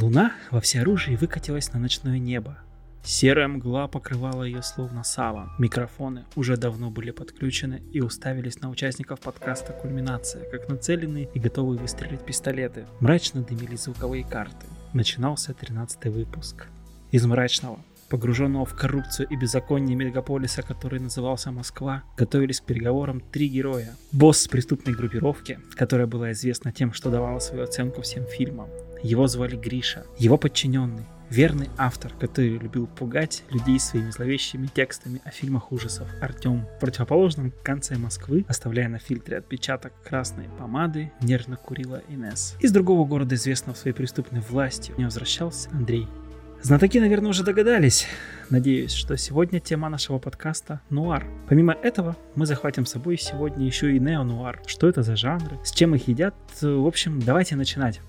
Луна во всеоружии выкатилась на ночное небо. Серая мгла покрывала ее словно саван. Микрофоны уже давно были подключены и уставились на участников подкаста «Кульминация», как нацеленные и готовые выстрелить пистолеты. Мрачно дымили звуковые карты. Начинался 13 выпуск. Из мрачного, погруженного в коррупцию и беззаконие мегаполиса, который назывался Москва, готовились к переговорам три героя. Босс преступной группировки, которая была известна тем, что давала свою оценку всем фильмам. Его звали Гриша. Его подчиненный, верный автор, который любил пугать людей своими зловещими текстами о фильмах ужасов. Артем в противоположном конце Москвы, оставляя на фильтре отпечаток красной помады, нервно курила Инес. Из другого города, известного своей преступной властью, не возвращался Андрей. Знатоки, наверное, уже догадались. Надеюсь, что сегодня тема нашего подкаста – нуар. Помимо этого, мы захватим с собой сегодня еще и неонуар. Что это за жанры, с чем их едят. В общем, давайте начинать.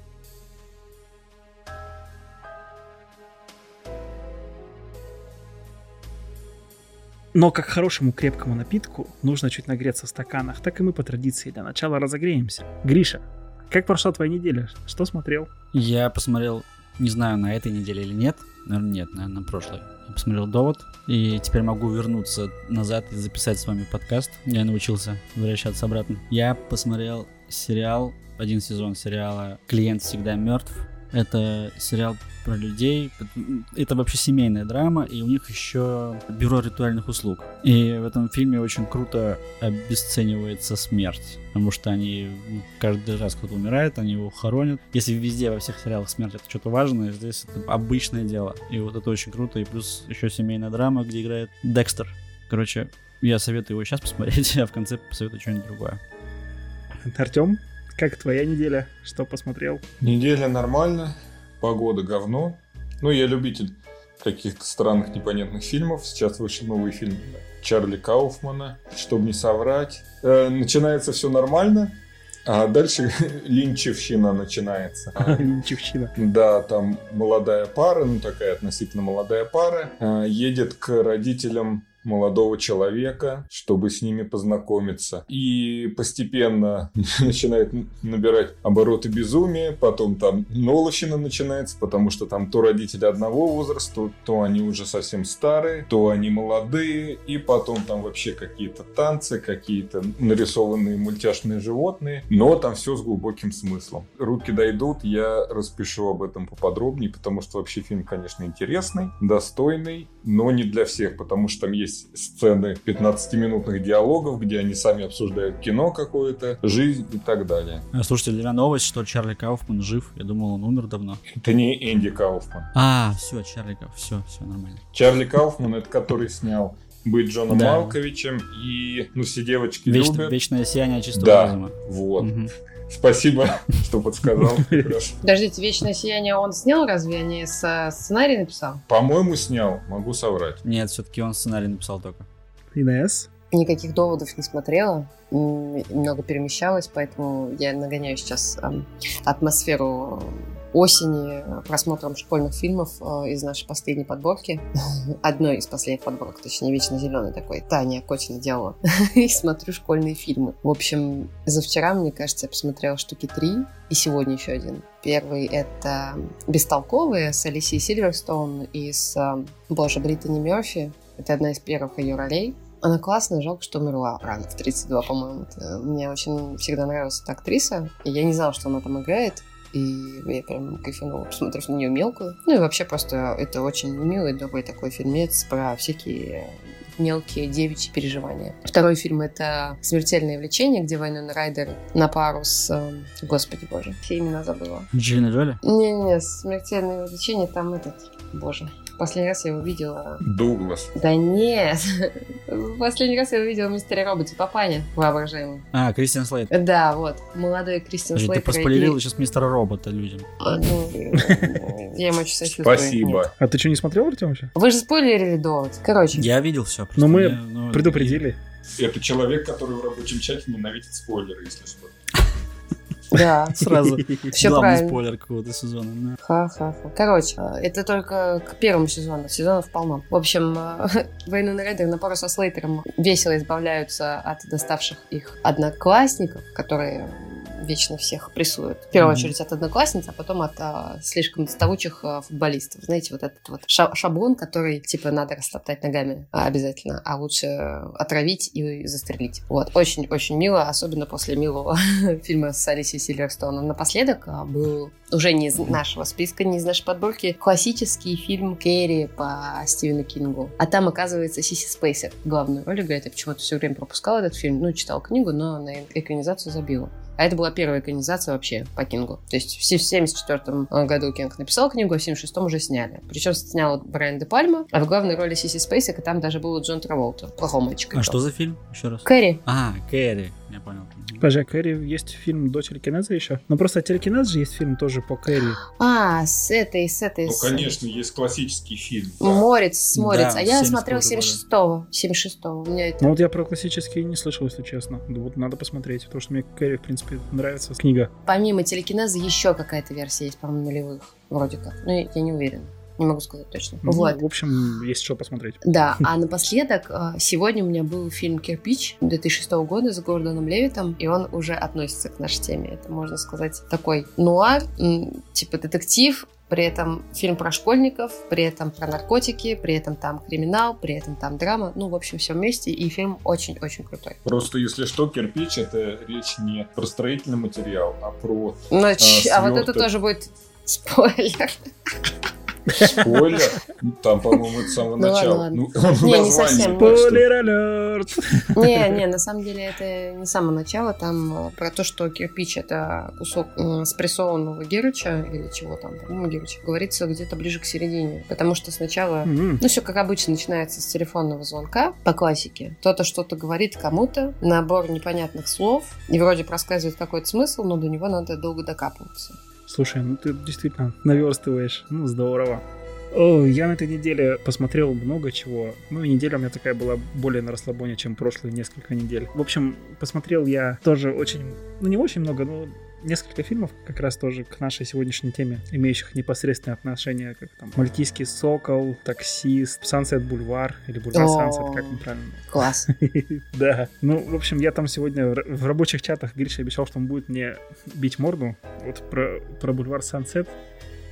Но как хорошему крепкому напитку нужно чуть нагреться в стаканах, так и мы по традиции для начала разогреемся. Гриша, как прошла твоя неделя? Что смотрел? Я посмотрел, не знаю, на этой неделе или нет. Наверное, нет, наверное, на прошлой. Я посмотрел «Довод», и теперь могу вернуться назад и записать с вами подкаст. Я научился возвращаться обратно. Я посмотрел сериал, один сезон сериала «Клиент всегда мертв». Это сериал про людей. Это вообще семейная драма, и у них еще бюро ритуальных услуг. И в этом фильме очень круто обесценивается смерть. Потому что они каждый раз, кто-то умирает, они его хоронят. Если везде, во всех сериалах смерть это что-то важное, здесь это обычное дело. И вот это очень круто. И плюс еще семейная драма, где играет Декстер. Короче, я советую его сейчас посмотреть, а в конце посоветую что-нибудь другое. Артем, как твоя неделя? Что посмотрел? Неделя нормально, погода говно. Ну, я любитель каких-то странных непонятных фильмов. Сейчас вышел новый фильм Чарли Кауфмана. Чтобы не соврать. Э, начинается все нормально, а дальше линчевщина начинается. Линчевщина. Да, там молодая пара, ну такая относительно молодая пара, э, едет к родителям молодого человека, чтобы с ними познакомиться. И постепенно начинает набирать обороты безумия, потом там новощина начинается, потому что там то родители одного возраста, то они уже совсем старые, то они молодые, и потом там вообще какие-то танцы, какие-то нарисованные мультяшные животные, но там все с глубоким смыслом. Руки дойдут, я распишу об этом поподробнее, потому что вообще фильм, конечно, интересный, достойный, но не для всех, потому что там есть сцены 15-минутных диалогов, где они сами обсуждают кино какое-то, жизнь и так далее. А, Слушайте, для меня новость, что Чарли Кауфман жив. Я думал, он умер давно. Это не Энди Кауфман. А, все, Чарли Кауфман, все, все нормально. Чарли Кауфман, это который снял быть Джоном Да. Малковичем и, ну, все девочки Веч- любят. вечное сияние чистого Да, разума. вот. Мгм. Спасибо, что подсказал. Подождите, «Вечное сияние» он снял разве? А не сценарий написал? По-моему, снял, могу соврать. Нет, все-таки он сценарий написал только. Инесс? Никаких доводов не смотрела. М, Много перемещалась, поэтому я нагоняю сейчас эм, атмосферу осени просмотром школьных фильмов э, из нашей последней подборки. Одной из последних подборок, точнее, вечно зеленый такой. Таня Котина делала. И смотрю школьные фильмы. В общем, за вчера, мне кажется, я посмотрела штуки три. И сегодня еще один. Первый — это «Бестолковые» с Алисией Сильверстоун и с, э, боже, Бриттани Мерфи. Это одна из первых ее ролей. Она классная, жалко, что умерла рано, в 32, по-моему. Мне очень всегда нравилась эта актриса, и я не знала, что она там играет. И я прям кайфанула, посмотрев на нее мелкую. Ну и вообще просто это очень милый, добрый такой фильмец про всякие мелкие девичьи переживания. Второй фильм — это «Смертельное влечение», где Вайнон Райдер на пару с... эм, Господи боже, все имена забыла. Джиллина Джоли? Не-не, «Смертельное влечение» там этот... Боже, последний раз я его видела Дуглас. да нет. Последний раз я увидела в мистере Роботе Папаня воображаемый. А, Кристиан Слейд. Да, вот. Молодой Кристиан Подожди, ты и- сейчас мистера Робота людям. А, ну, Я ему очень сочувствую. Спасибо. А ты что, не смотрел, Артем, еще? Вы же спойлерили довод. Короче, Я видел все. Но мы Предупредили. Это человек, который в рабочем чате ненавидит спойлеры, если что. Да. Сразу Все главный правильно. спойлер какого-то сезона. Ха-ха-ха. Короче, э, это только к первому сезону. Сезонов полно. В общем, Вейнон Райдер на пару со Слейтером весело избавляются от доставших их одноклассников, которые вечно всех прессуют. В первую очередь от одноклассниц, а потом от а, слишком доставучих а, футболистов. Знаете, вот этот вот ша- шаблон, который, типа, надо растоптать ногами а, обязательно, а лучше отравить и застрелить. Вот, очень-очень мило, особенно после милого фильма с Алисией Сильверстоуном. Напоследок а, был уже не из нашего списка, не из нашей подборки, классический фильм Керри по Стивену Кингу. А там, оказывается, Сиси Спейсер главную роль играет. Я почему-то все время пропускала этот фильм. Ну, читала книгу, но на экранизацию забила. А это была первая экранизация вообще по Кингу. То есть в 1974 году Кинг написал книгу, а в 1976 уже сняли. Причем снял Брайан Де Пальма, а в главной роли Сиси Спейсик, и там даже был Джон Траволта. Плохой мальчик. А что за фильм? Еще раз. Кэрри. А, Кэрри. Я понял. Подожди, а Кэрри есть фильм до телекинеза еще? Ну просто телекинез же есть фильм тоже по Кэрри. А, с этой, с этой. Ну, с- конечно, есть классический фильм. да. Морец, Морец. Да, а я 70-го смотрела года. 76-го. 76-го. У меня это... Ну вот я про классический не слышал, если честно. Да Вот надо посмотреть, потому что мне Кэрри, в принципе, нравится книга. Помимо телекинеза еще какая-то версия есть, по-моему, нулевых. Вроде как. Ну, я не уверена. Не могу сказать точно. Ну, Вот. В общем, есть что посмотреть. Да, а напоследок, э, сегодня у меня был фильм «Кирпич» 2006 года с Гордоном Левитом, и он уже относится к нашей теме. Это, можно сказать, такой нуар, типа детектив, при этом фильм про школьников, при этом про наркотики, при этом там криминал, при этом там драма. Ну, в общем, все вместе, и фильм очень-очень крутой. Просто, если что, кирпич это речь не про строительный материал, а про Ну, ч- а вот это тоже будет спойлер. спойлер. Там, по-моему, это с самого Ну начала. Ну, Не, не совсем. Спойлер алерт! Не, не, на самом деле это не с самого начала. Там э, про то, что кирпич это кусок э, спрессованного герыча или чего там, по-моему, герыча, говорится где-то ближе к середине. Потому что сначала ну, все как обычно начинается с телефонного звонка по классике. Кто-то что-то говорит кому-то, набор непонятных слов, и вроде проскальзывает какой-то смысл, но до него надо долго докапываться. Слушай, ну ты действительно наверстываешь. Ну, здорово. О, я на этой неделе посмотрел много чего. Ну, неделя у меня такая была более на расслабоне, чем прошлые несколько недель. В общем, посмотрел я тоже очень, ну не очень много, но несколько фильмов как раз тоже к нашей сегодняшней теме, имеющих непосредственное отношение, как там «Мальтийский сокол», «Таксист», «Сансет Бульвар» или «Бульвар. Сансет», как он правильно Класс. да. Ну, в общем, я там сегодня в рабочих чатах Гриша обещал, что он будет мне бить морду. Вот про, про бульвар Сансет.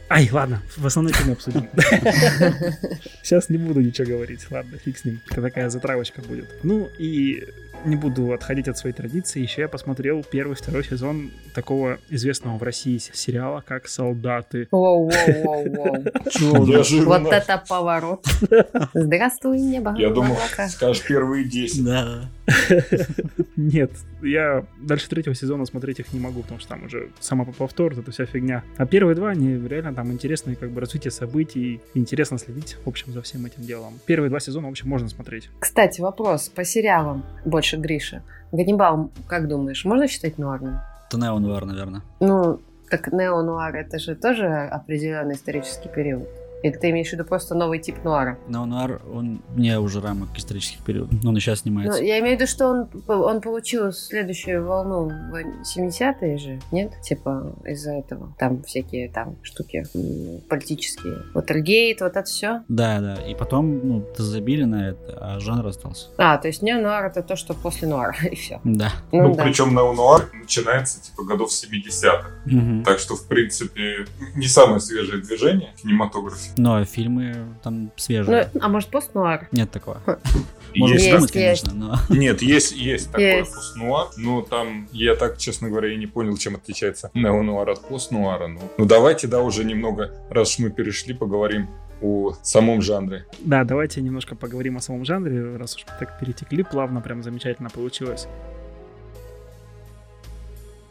Ай, ладно, в основной теме обсудим. Сейчас не буду ничего говорить. Ладно, фиг с ним. Это такая затравочка будет. Ну и не буду отходить от своей традиции. Еще я посмотрел первый, второй сезон такого известного в России сериала, как «Солдаты». Воу-воу-воу-воу. Неожиданно. Вот это поворот. Здравствуй, небо. Я думал, скажешь первые 10. Да. Нет, я дальше третьего сезона смотреть их не могу, потому что там уже самоповтор, вот эта вся фигня. А первые два, они реально там интересные, как бы развитие событий, интересно следить, в общем, за всем этим делом. Первые два сезона, в общем, можно смотреть. Кстати, вопрос по сериалам больше Гриша. Ганнибал, как думаешь, можно считать нуарным? Это Неонуар, наверное. Ну, так неонуар это же тоже определенный исторический период. Или ты имеешь в виду просто новый тип нуара? Неонуар, он вне уже рамок исторических периодов. Он и сейчас Ну, снимается. я имею в виду, что он, он получил следующую волну в 70-е же, нет? Типа из-за этого. Там всякие там штуки политические. Вотергейт, вот это все. Да, да. И потом, ну, забили на это, а жанр остался. А, то есть неонуар это то, что после нуара, и все. Да. Ну, Ну, да. причем неонуар начинается типа годов 70-х. Мгм. Так что, в принципе, не самое свежее движение в кинематографе. Но фильмы там свежие. Ну, а может постнуар? Нет такого. Можно есть придумать, есть. конечно, но... Нет, есть, есть такой Есть. постнуар, но там, я так, честно говоря, и не понял, чем отличается неонуар от постнуара. Ну, ну давайте, да, уже немного, раз уж мы перешли, поговорим о самом жанре. Да, давайте немножко поговорим о самом жанре, раз уж мы так перетекли плавно, прям замечательно получилось.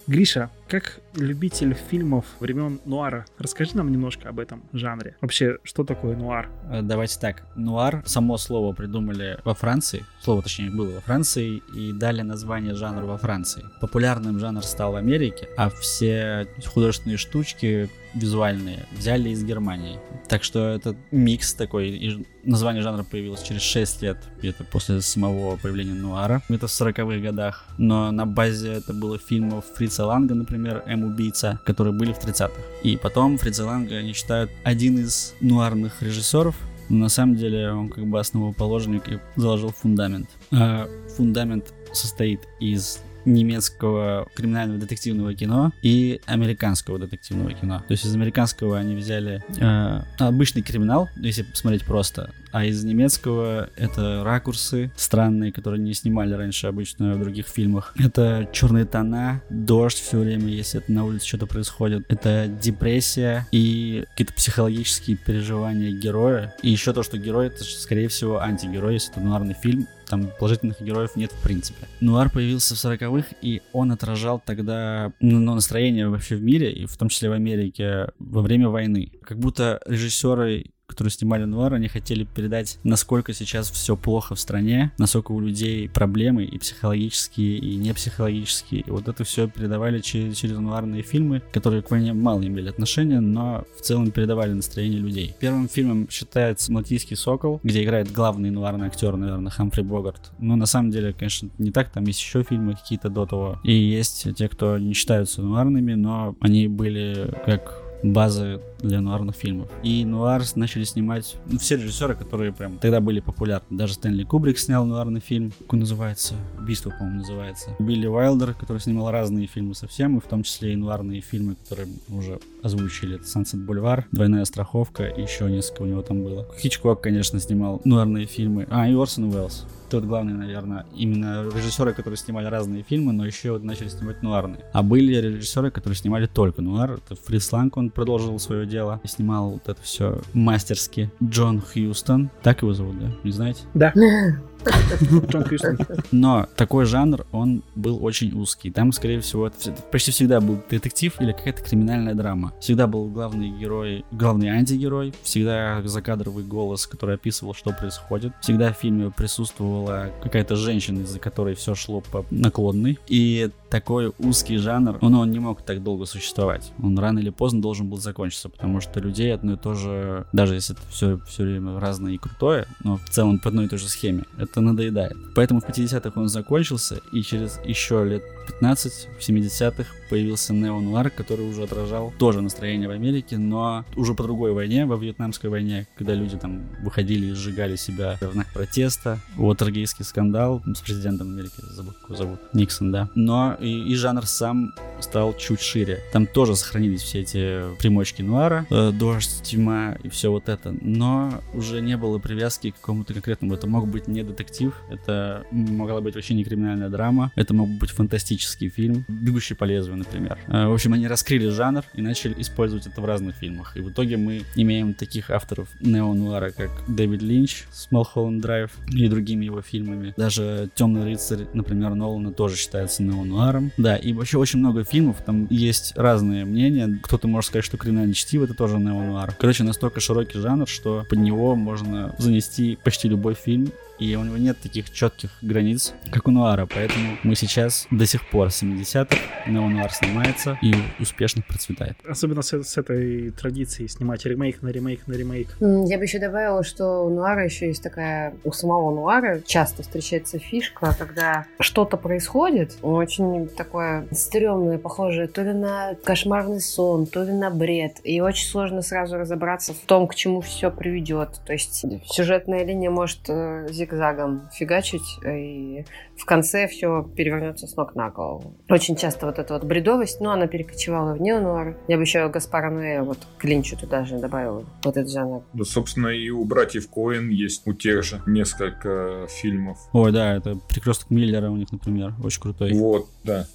Гриша, как любитель фильмов времен нуара, расскажи нам немножко об этом жанре. Вообще, что такое нуар? Э, Давайте так. Нуар, само слово придумали во Франции. Слово, точнее, было во Франции. И дали название жанру во Франции. Популярным жанр стал в Америке, а все художественные штучки визуальные взяли из Германии. Так что это микс такой. И название жанра появилось через 6 лет, где-то после самого появления нуара. Это в 40-х годах. Но на базе это было фильмов Фрица Ланга, например, М-убийца, которые были в 30-х. И потом Фрица Ланга они считают один из нуарных режиссеров, но на самом деле он как бы основоположник и заложил фундамент. А фундамент состоит из немецкого криминального детективного кино и американского детективного кино. То есть из американского они взяли э, обычный криминал, если посмотреть просто, а из немецкого это ракурсы странные, которые не снимали раньше обычно в других фильмах. Это черные тона, дождь все время, если это на улице что-то происходит. Это депрессия и какие-то психологические переживания героя. И еще то, что герой это, скорее всего, антигерой, если это нуарный фильм, там положительных героев нет в принципе. Нуар появился в 40-х, и он отражал тогда ну, настроение вообще в мире, и в том числе в Америке, во время войны. Как будто режиссеры которые снимали Нуар, они хотели передать, насколько сейчас все плохо в стране, насколько у людей проблемы и психологические, и не психологические. И вот это все передавали через, через нуарные фильмы, которые к войне мало имели отношения, но в целом передавали настроение людей. Первым фильмом считается «Мальтийский сокол», где играет главный нуарный актер, наверное, Хамфри Богарт. Но на самом деле, конечно, не так, там есть еще фильмы какие-то до того. И есть те, кто не считаются нуарными, но они были как базы для нуарных фильмов. И нуар начали снимать ну, все режиссеры, которые прям тогда были популярны. Даже Стэнли Кубрик снял нуарный фильм. Как он называется? Убийство, по-моему, называется. Билли Уайлдер, который снимал разные фильмы совсем, и в том числе и нуарные фильмы, которые уже озвучили. Это Sunset Boulevard, Двойная страховка, и еще несколько у него там было. Хичкок, конечно, снимал нуарные фильмы. А, и Орсон Уэллс тот главный, наверное, именно режиссеры, которые снимали разные фильмы, но еще начали снимать нуарные. А были режиссеры, которые снимали только нуар. Это Фрис Ланг, он продолжил свое дело и снимал вот это все мастерски. Джон Хьюстон, так его зовут, да? Не знаете? Да. Но такой жанр, он был очень узкий. Там, скорее всего, почти всегда был детектив или какая-то криминальная драма. Всегда был главный герой, главный антигерой, всегда закадровый голос, который описывал, что происходит. Всегда в фильме присутствовала какая-то женщина, из-за которой все шло по наклонной. И такой узкий жанр, он, он не мог так долго существовать. Он рано или поздно должен был закончиться, потому что людей одно и то же, даже если это все, все время разное и крутое, но в целом по одной и той же схеме, это надоедает. Поэтому в 50-х он закончился, и через еще лет 15, в 70-х появился неонуар, который уже отражал тоже настроение в Америке, но уже по другой войне, во Вьетнамской войне, когда люди там выходили и сжигали себя в знак протеста. Уотергейский скандал с президентом Америки, забыл, как зовут, Никсон, да. Но и, и жанр сам стал чуть шире. Там тоже сохранились все эти примочки нуара, э, дождь, тьма и все вот это, но уже не было привязки к какому-то конкретному. Это мог быть не детектив, это могла быть вообще не криминальная драма, это мог быть фантастический фильм, «Бегущий по лезвию», например. Э, в общем, они раскрыли жанр и начали использовать это в разных фильмах. И в итоге мы имеем таких авторов нео-нуара, как Дэвид Линч с Малхолланд Драйв и другими его фильмами. Даже «Темный рыцарь», например, Нолана тоже считается нео-нуаром. Да, и вообще очень много фильмов, там есть разные мнения. Кто-то может сказать, что «Криминальное чтиво» — это тоже нео-нуар. Короче, настолько широкий жанр, что под него можно занести почти любой фильм, и у него нет таких четких границ, как у Нуара, поэтому мы сейчас до сих пор 70-х, Неонуар снимается и успешно процветает. Особенно с, с этой традицией снимать ремейк на ремейк на ремейк. Я бы еще добавила, что у Нуара еще есть такая, у самого Нуара часто встречается фишка, когда что-то происходит, очень такое стрёмное, похожее то ли на кошмарный сон, то ли на бред, и очень сложно сразу разобраться в том, к чему все приведет. То есть сюжетная линия может э, зигзагом фигачить, и в конце все перевернется с ног на голову. Очень часто вот эта вот бредовость, но она перекочевала в неонуар. Я бы еще Гаспара Ноэ вот к Линчу туда же добавила, вот этот жанр. Да, собственно, и у братьев Коэн есть у тех же несколько фильмов. Ой, да, это «Перекресток Миллера» у них, например, очень крутой. Вот, да.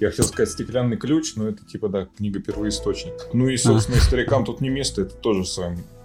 Я хотел сказать «Стеклянный ключ», но это типа, да, книга первоисточник. Ну и, собственно, а. старикам тут не место, это тоже в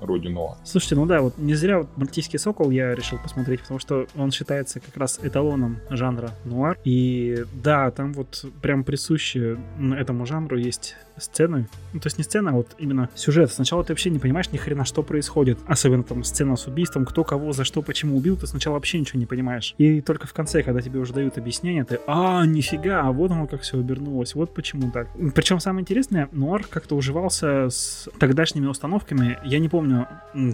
нуар. Слушайте, ну да, вот не зря вот «Мальтийский сокол» я решил посмотреть, потому что он считается как раз эталоном жанра нуар. И да, там вот прям присущи этому жанру есть сцены, ну то есть не сцена, а вот именно сюжет. Сначала ты вообще не понимаешь ни хрена, что происходит. Особенно там сцена с убийством, кто кого, за что, почему убил, ты сначала вообще ничего не понимаешь. И только в конце, когда тебе уже дают объяснение, ты, а, нифига, а вот оно как все обернулось. Вот почему так. Причем самое интересное, нуар как-то уживался с тогдашними установками. Я не помню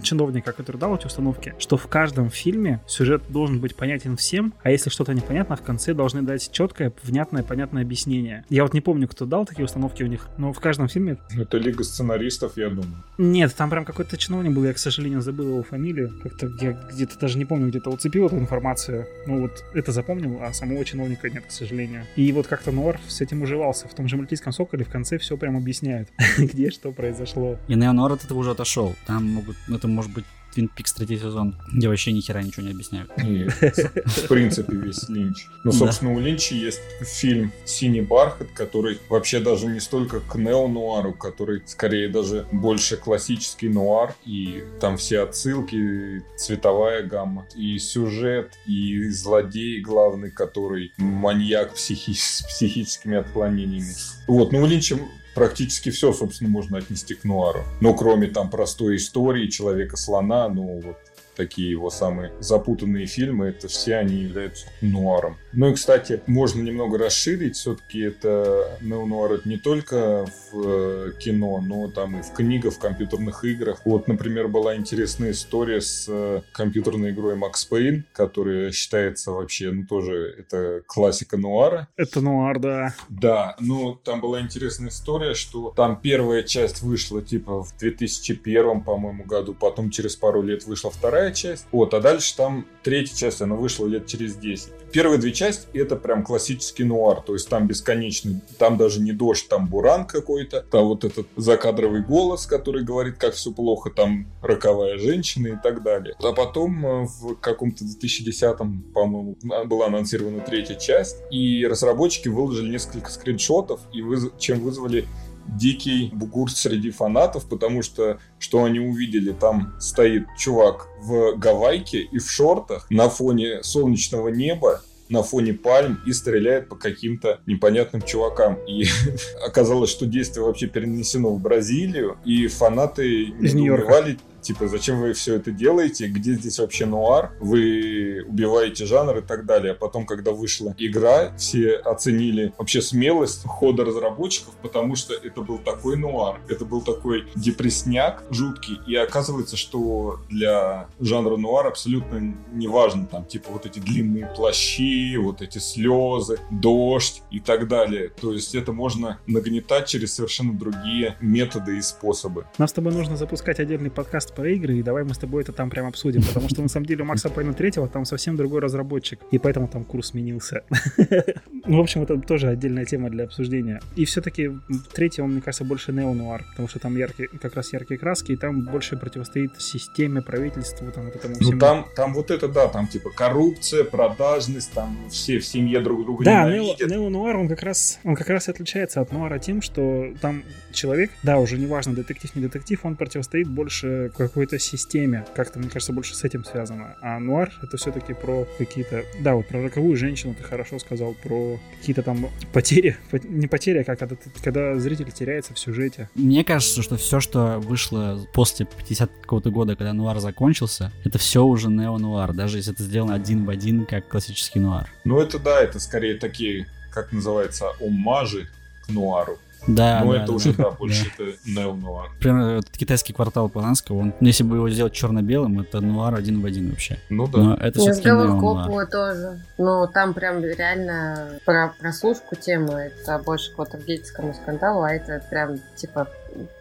чиновника, который дал эти установки, что в каждом фильме сюжет должен быть понятен всем, а если что-то непонятно, в конце должны дать четкое, внятное, понятное объяснение. Я вот не помню, кто дал такие установки у них, но в каждом фильме... Это лига сценаристов, я думаю. Нет, там прям какой-то чиновник был, я, к сожалению, забыл его фамилию. Как-то я где-то даже не помню, где-то уцепил эту информацию. Ну вот это запомнил, а самого чиновника нет, к сожалению. И вот как-то Нуар с этим уживался. В том же мальтийском соколе в конце все прям объясняет, где что произошло. И Неонор от этого уже отошел. Там могут, ну, это может быть Твин Пикс третий сезон, где вообще ни хера ничего не объясняют. Нет, в принципе, весь Линч. Ну, собственно, у Линча есть фильм «Синий бархат», который вообще даже не столько к нео-нуару, который скорее даже больше классический нуар, и там все отсылки, цветовая гамма, и сюжет, и злодей главный, который маньяк психи с психическими отклонениями. Вот, ну у Линча практически все, собственно, можно отнести к нуару. Но кроме там простой истории Человека-слона, ну вот такие его самые запутанные фильмы, это все они являются нуаром. Ну и, кстати, можно немного расширить, все-таки это неонуар это не только в э, кино, но там и в книгах, в компьютерных играх. Вот, например, была интересная история с э, компьютерной игрой Макс Пейн, которая считается вообще, ну тоже, это классика нуара. Это нуар, да. Да, ну там была интересная история, что там первая часть вышла типа в 2001, по-моему, году, потом через пару лет вышла вторая вторая часть. Вот, а дальше там третья часть, она вышла лет через 10. Первые две части это прям классический нуар, то есть там бесконечный, там даже не дождь, там буран какой-то, там вот этот закадровый голос, который говорит, как все плохо, там роковая женщина и так далее. А потом э, в каком-то 2010-м, по-моему, была анонсирована третья часть, и разработчики выложили несколько скриншотов, и выз... чем вызвали дикий бугур среди фанатов, потому что что они увидели, там стоит чувак в гавайке и в шортах на фоне солнечного неба, на фоне пальм и стреляет по каким-то непонятным чувакам. И оказалось, что действие вообще перенесено в Бразилию, и фанаты Из недоумевали, типа, зачем вы все это делаете, где здесь вообще нуар, вы убиваете жанр и так далее. А потом, когда вышла игра, все оценили вообще смелость хода разработчиков, потому что это был такой нуар, это был такой депрессняк жуткий, и оказывается, что для жанра нуар абсолютно не важно там, типа, вот эти длинные плащи, вот эти слезы, дождь и так далее. То есть это можно нагнетать через совершенно другие методы и способы. Нам с тобой нужно запускать отдельный подкаст подкаст про игры, и давай мы с тобой это там прям обсудим, потому что на самом деле у Макса Пейна третьего там совсем другой разработчик, и поэтому там курс сменился. Ну, в общем, это тоже отдельная тема для обсуждения. И все-таки третий, он, мне кажется, больше неонуар, потому что там яркие, как раз яркие краски, и там больше противостоит системе, правительству, там вот этому всему. Ну, там, там вот это, да, там типа коррупция, продажность, там все в семье друг друга да, ненавидят. Да, неонуар, он как раз, он как раз отличается от нуара тем, что там человек, да, уже неважно, детектив, не детектив, он противостоит больше какой-то системе. Как-то, мне кажется, больше с этим связано. А нуар — это все-таки про какие-то... Да, вот про роковую женщину ты хорошо сказал, про какие-то там потери. Не потери, а как когда, когда зритель теряется в сюжете. Мне кажется, что все, что вышло после 50 какого-то года, когда нуар закончился, это все уже нео-нуар, даже если это сделано один в один, как классический нуар. Ну это да, это скорее такие, как называется, омажи к нуару. Да, Но да, это да, уже, да, да, больше это нео-нуар. Прям этот китайский квартал Поланского, он, ну, если бы его сделать черно-белым, это нуар один в один вообще. Ну да. Но это все-таки Коппола тоже. Ну, там прям реально про прослушку темы. Это больше к Ватергейтскому скандалу, а это прям, типа,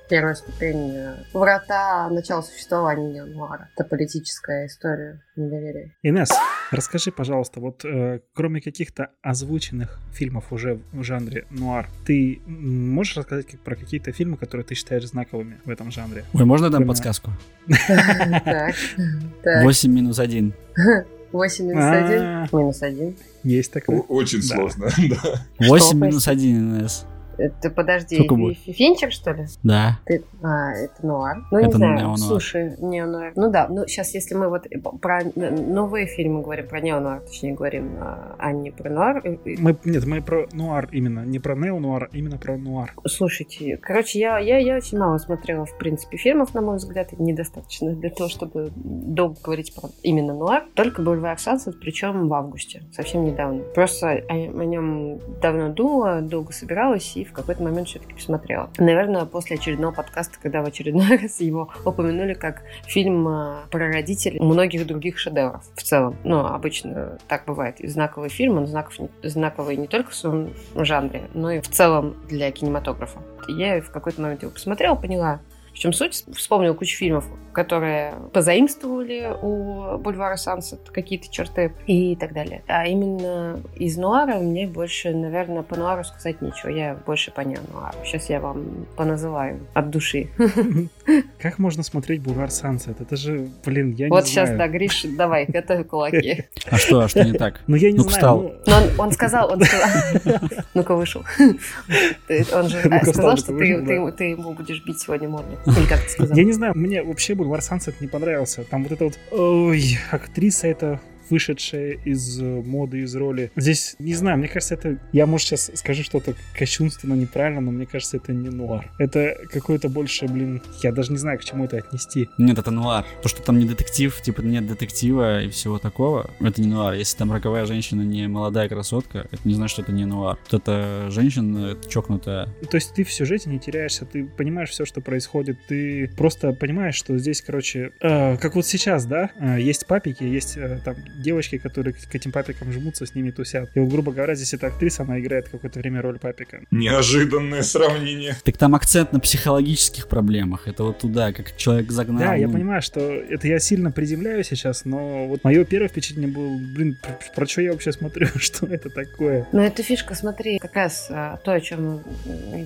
первая ступень врата начала существования нуара. Это политическая история недоверия. Инесс, расскажи, пожалуйста, вот э, кроме каких-то озвученных фильмов уже в жанре нуар, ты можешь рассказать как, про какие-то фильмы, которые ты считаешь знаковыми в этом жанре? Ой, можно дам подсказку? 8 минус 1. 8 минус 1. Минус 1. Есть такое. Очень сложно, да. 8 минус 1, Инесс. Это, подожди, Сколько будет? Финчер, что ли? Да. Ты- а, это нуар. Ну, не Это знаю. неонуар. Слушай, неонуар. Ну да, ну сейчас, если мы вот про н- новые фильмы говорим, про неонуар, точнее, говорим, а а не про нуар. э, э, Мы, нет, мы про нуар именно, не про нео-нуар, а именно про нуар. Слушайте, короче, я, я, я очень мало смотрела, в принципе, фильмов, на мой взгляд, недостаточно для того, чтобы долго говорить про именно нуар. Только «Бульвар Сансет», причем в августе, совсем недавно. Просто о, о нем давно думала, долго собиралась и в какой-то момент все-таки посмотрела. Наверное, после очередного подкаста, когда в очередной раз его упомянули как фильм а, про родителей многих других шедевров в целом. Ну, обычно так бывает. И знаковый фильм, он знаков, знаковый не только в своем жанре, но и в целом для кинематографа. Я в какой-то момент его посмотрела, поняла, в чем суть. Вспомнила кучу фильмов, которые позаимствовали у Бульвара Сансет какие-то черты и так далее. А именно из нуара мне больше, наверное, по нуару сказать нечего. Я больше по неонуару. Сейчас я вам поназываю от души. Как можно смотреть Бульвар Сансет? Это же, блин, я Вот не сейчас, знаю. да, Гриш, давай, готовь кулаки. А что, а что не так? Ну, я не Ну-ка, знаю. встал. ну, Но он, сказал, он сказал... Ну-ка, вышел. Он же сказал, что ты ему будешь бить сегодня морду. Я не знаю, мне вообще Бульвар Сансет не понравился. Там вот эта вот, ой, актриса эта вышедшая из э, моды, из роли. Здесь, не знаю, мне кажется, это... Я, может, сейчас скажу что-то кощунственно, неправильно, но мне кажется, это не нуар. Это какое-то больше, блин, я даже не знаю, к чему это отнести. Нет, это нуар. То, что там не детектив, типа нет детектива и всего такого, это не нуар. Если там роковая женщина не молодая красотка, это не значит, что это не нуар. Вот эта женщина это чокнутая. То есть ты в сюжете не теряешься, ты понимаешь все, что происходит, ты просто понимаешь, что здесь, короче, э, как вот сейчас, да, э, есть папики, есть э, там девочки, которые к, этим папикам жмутся, с ними тусят. И вот, грубо говоря, здесь эта актриса, она играет какое-то время роль папика. Неожиданное сравнение. Так там акцент на психологических проблемах. Это вот туда, как человек загнал. Да, я понимаю, что это я сильно приземляю сейчас, но вот мое первое впечатление было, блин, про, про что я вообще смотрю, что это такое? Ну, это фишка, смотри, как раз а, то, о чем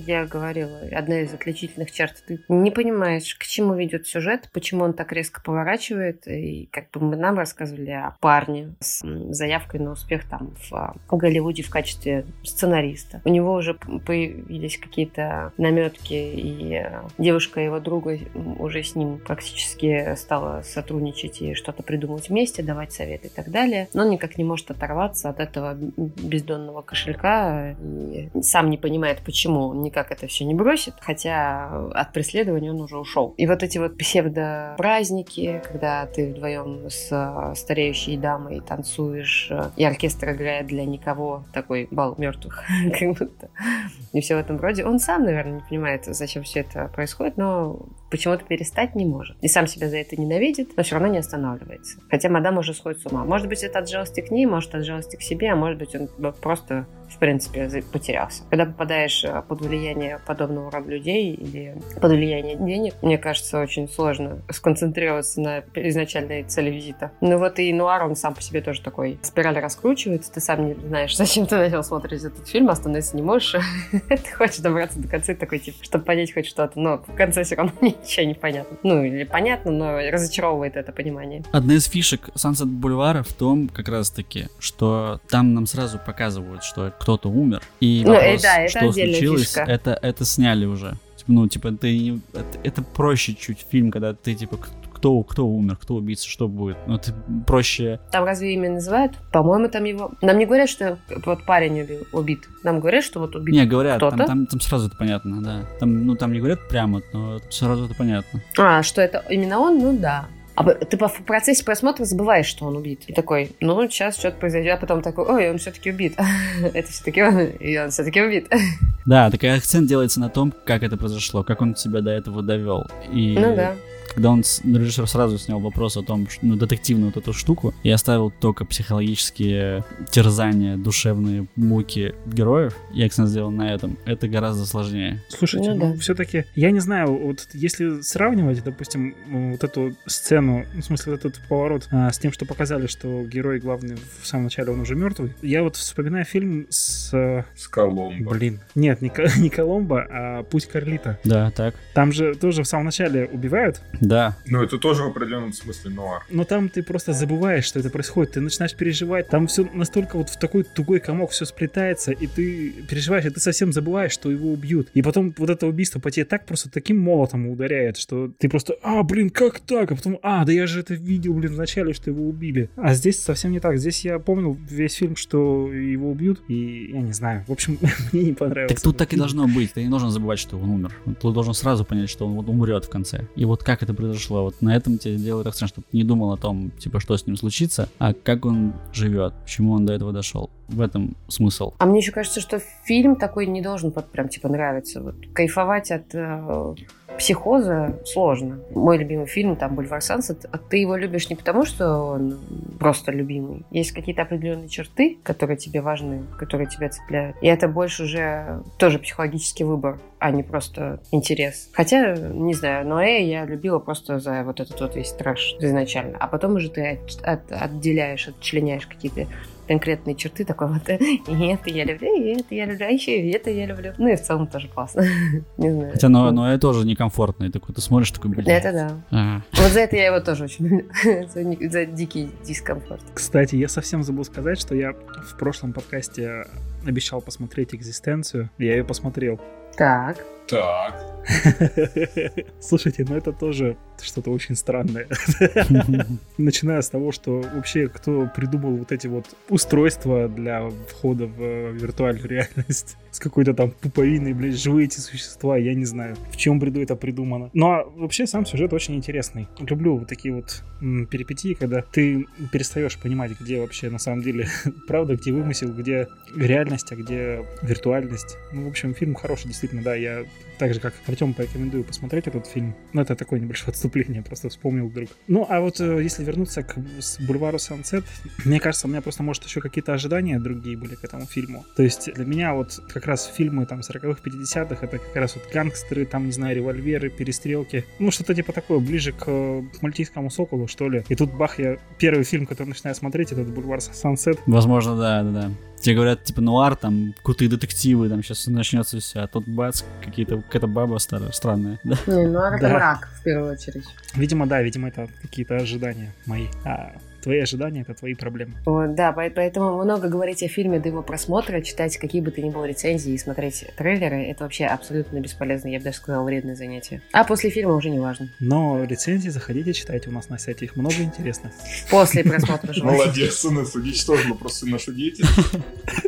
я говорила, одна из отличительных черт. Ты не понимаешь, к чему ведет сюжет, почему он так резко поворачивает, и как бы мы нам рассказывали о парне с заявкой на успех там в а, Голливуде в качестве сценариста. У него уже появились какие-то наметки, и а, девушка его друга уже с ним практически стала сотрудничать и что-то придумывать вместе, давать советы и так далее. Но он никак не может оторваться от этого бездонного кошелька и сам не понимает, почему он никак это все не бросит, хотя от преследования он уже ушел. И вот эти вот псевдо-праздники, когда ты вдвоем с э, стареющей дамой танцуешь, э, и оркестр играет для никого такой бал мертвых, как будто. И все в этом роде. Он сам, наверное, не понимает, зачем все это происходит, но почему-то перестать не может. И сам себя за это ненавидит, но все равно не останавливается. Хотя мадам уже сходит с ума. Может быть, это от жалости к ней, может, от жалости к себе, а может быть, он просто в принципе, потерялся. Когда попадаешь э, под влияние подобного рода людей или под влияние денег, мне кажется, очень сложно сконцентрироваться на изначальной цели визита. Ну вот и Нуар, он сам по себе тоже такой. Спираль раскручивается, ты сам не знаешь, зачем ты начал смотреть этот фильм, остановиться не можешь. Ты хочешь добраться до конца, такой, типа, чтобы понять хоть что-то, но в конце все равно ничего не понятно. Ну, или понятно, но разочаровывает это понимание. Одна из фишек Sunset Бульвара в том, как раз таки, что там нам сразу показывают, что кто-то умер. И Ну, вопрос, э, да, это что случилось, фишка. это, это сняли уже. Ну, типа, ты, это, это проще чуть фильм, когда ты, типа, кто, кто умер, кто убийца, что будет. Ну, ты проще... Там разве имя называют? По-моему, там его... Нам не говорят, что вот парень убил, убит. Нам говорят, что вот убит Не, говорят, там, кто-то. там, там сразу это понятно, да. Там, ну, там не говорят прямо, но сразу это понятно. А, что это именно он? Ну да. А ты в процессе просмотра забываешь, что он убит. И такой, ну, сейчас что-то произойдет, а потом такой, ой, он все-таки убит. Это все-таки он, и он все-таки убит. Да, такой акцент делается на том, как это произошло, как он себя до этого довел. И Ну да. Когда он, ну, режиссер сразу снял вопрос о том, что, ну, детективную вот эту штуку, и оставил только психологические терзания, душевные муки героев, и акцент сделал на этом, это гораздо сложнее. Слушайте, Ну ну, да. все-таки, я не знаю, вот если сравнивать, допустим, вот эту сцену, ну, в смысле, вот этот поворот а, с тем, что показали, что герой главный в самом начале, он уже мертвый, я вот вспоминаю фильм с... С Коломбо. Блин, нет, не, не Коломбо, а Путь Карлита. Да, так. Там же тоже в самом начале убивают, Да. Ну, это тоже в определенном смысле нуар. Но там ты просто забываешь, что это происходит, ты начинаешь переживать, там все настолько вот в такой тугой комок все сплетается, и ты переживаешь, и ты совсем забываешь, что его убьют. И потом вот это убийство по тебе так просто таким молотом ударяет, что ты просто, а, блин, как так? А потом, а, да я же это видел, блин, вначале, что его убили. А здесь совсем не так. Здесь я помнил весь фильм, что его убьют, и я не знаю. В общем, мне не понравилось. Так тут так и должно быть. Ты не должен забывать, что он умер. Ты должен сразу понять, что он вот умрет в конце. И вот как это произошло, вот на этом тебе делает акцент, чтобы ты не думал о том, типа, что с ним случится, а как он живет, почему он до этого дошел. В этом смысл. А мне еще кажется, что фильм такой не должен вот прям типа нравиться. Вот кайфовать от э, психоза сложно. Мой любимый фильм, там, «Бульвар Сансет», а ты его любишь не потому, что он просто любимый. Есть какие-то определенные черты, которые тебе важны, которые тебя цепляют. И это больше уже тоже психологический выбор, а не просто интерес. Хотя, не знаю, Ноэ я любила просто за вот этот вот весь трэш изначально. А потом уже ты от, от, отделяешь, отчленяешь какие-то конкретные черты такой вот, и это я люблю, и это я люблю, а еще и это я люблю. Ну и в целом тоже классно. Не знаю. Хотя, но, но это тоже некомфортно. И такой, ты смотришь такой, блин. Это да. А, Вот за это я его тоже очень люблю. За дикий дискомфорт. Кстати, я совсем забыл сказать, что я в прошлом подкасте обещал посмотреть «Экзистенцию». Я ее посмотрел. Так. Так. Слушайте, ну это тоже что-то очень странное. Начиная с того, что вообще кто придумал вот эти вот устройства для входа в виртуальную реальность с какой-то там пуповиной, блядь, живые эти существа, я не знаю, в чем бреду это придумано. Ну а вообще сам сюжет очень интересный. Люблю вот такие вот м, перипетии, когда ты перестаешь понимать, где вообще на самом деле правда, где вымысел, где реальность, а где виртуальность. Ну, в общем, фильм хороший, действительно, да, я так же, как Артем, порекомендую посмотреть этот фильм. Ну, это такое небольшое отступление, просто вспомнил вдруг. Ну, а вот э, если вернуться к бульвару Сансет, мне кажется, у меня просто, может, еще какие-то ожидания другие были к этому фильму. То есть для меня вот как раз фильмы там 40-х, 50-х, это как раз вот гангстеры, там, не знаю, револьверы, перестрелки. Ну, что-то типа такое, ближе к э, мальтийскому соколу, что ли. И тут бах, я первый фильм, который начинаю смотреть, этот бульвар Сансет. Возможно, да, да, да. Тебе говорят, типа, нуар, там, крутые детективы, там, сейчас начнется все, а тут бац, какие-то, какая-то баба старая, странная, да? Не, ну это Да. мрак, в первую очередь. Видимо, да, видимо, это какие-то ожидания мои. А твои ожидания — это твои проблемы. Вот, да, по- поэтому много говорить о фильме до его просмотра, читать какие бы то ни было рецензии и смотреть трейлеры, это вообще абсолютно бесполезно, я бы даже сказала, вредное занятие. А после фильма уже не важно. Но рецензии заходите, читайте у нас на сайте, их много интересных. После просмотра же. Молодец, сын, уничтожила просто нашу деятельность.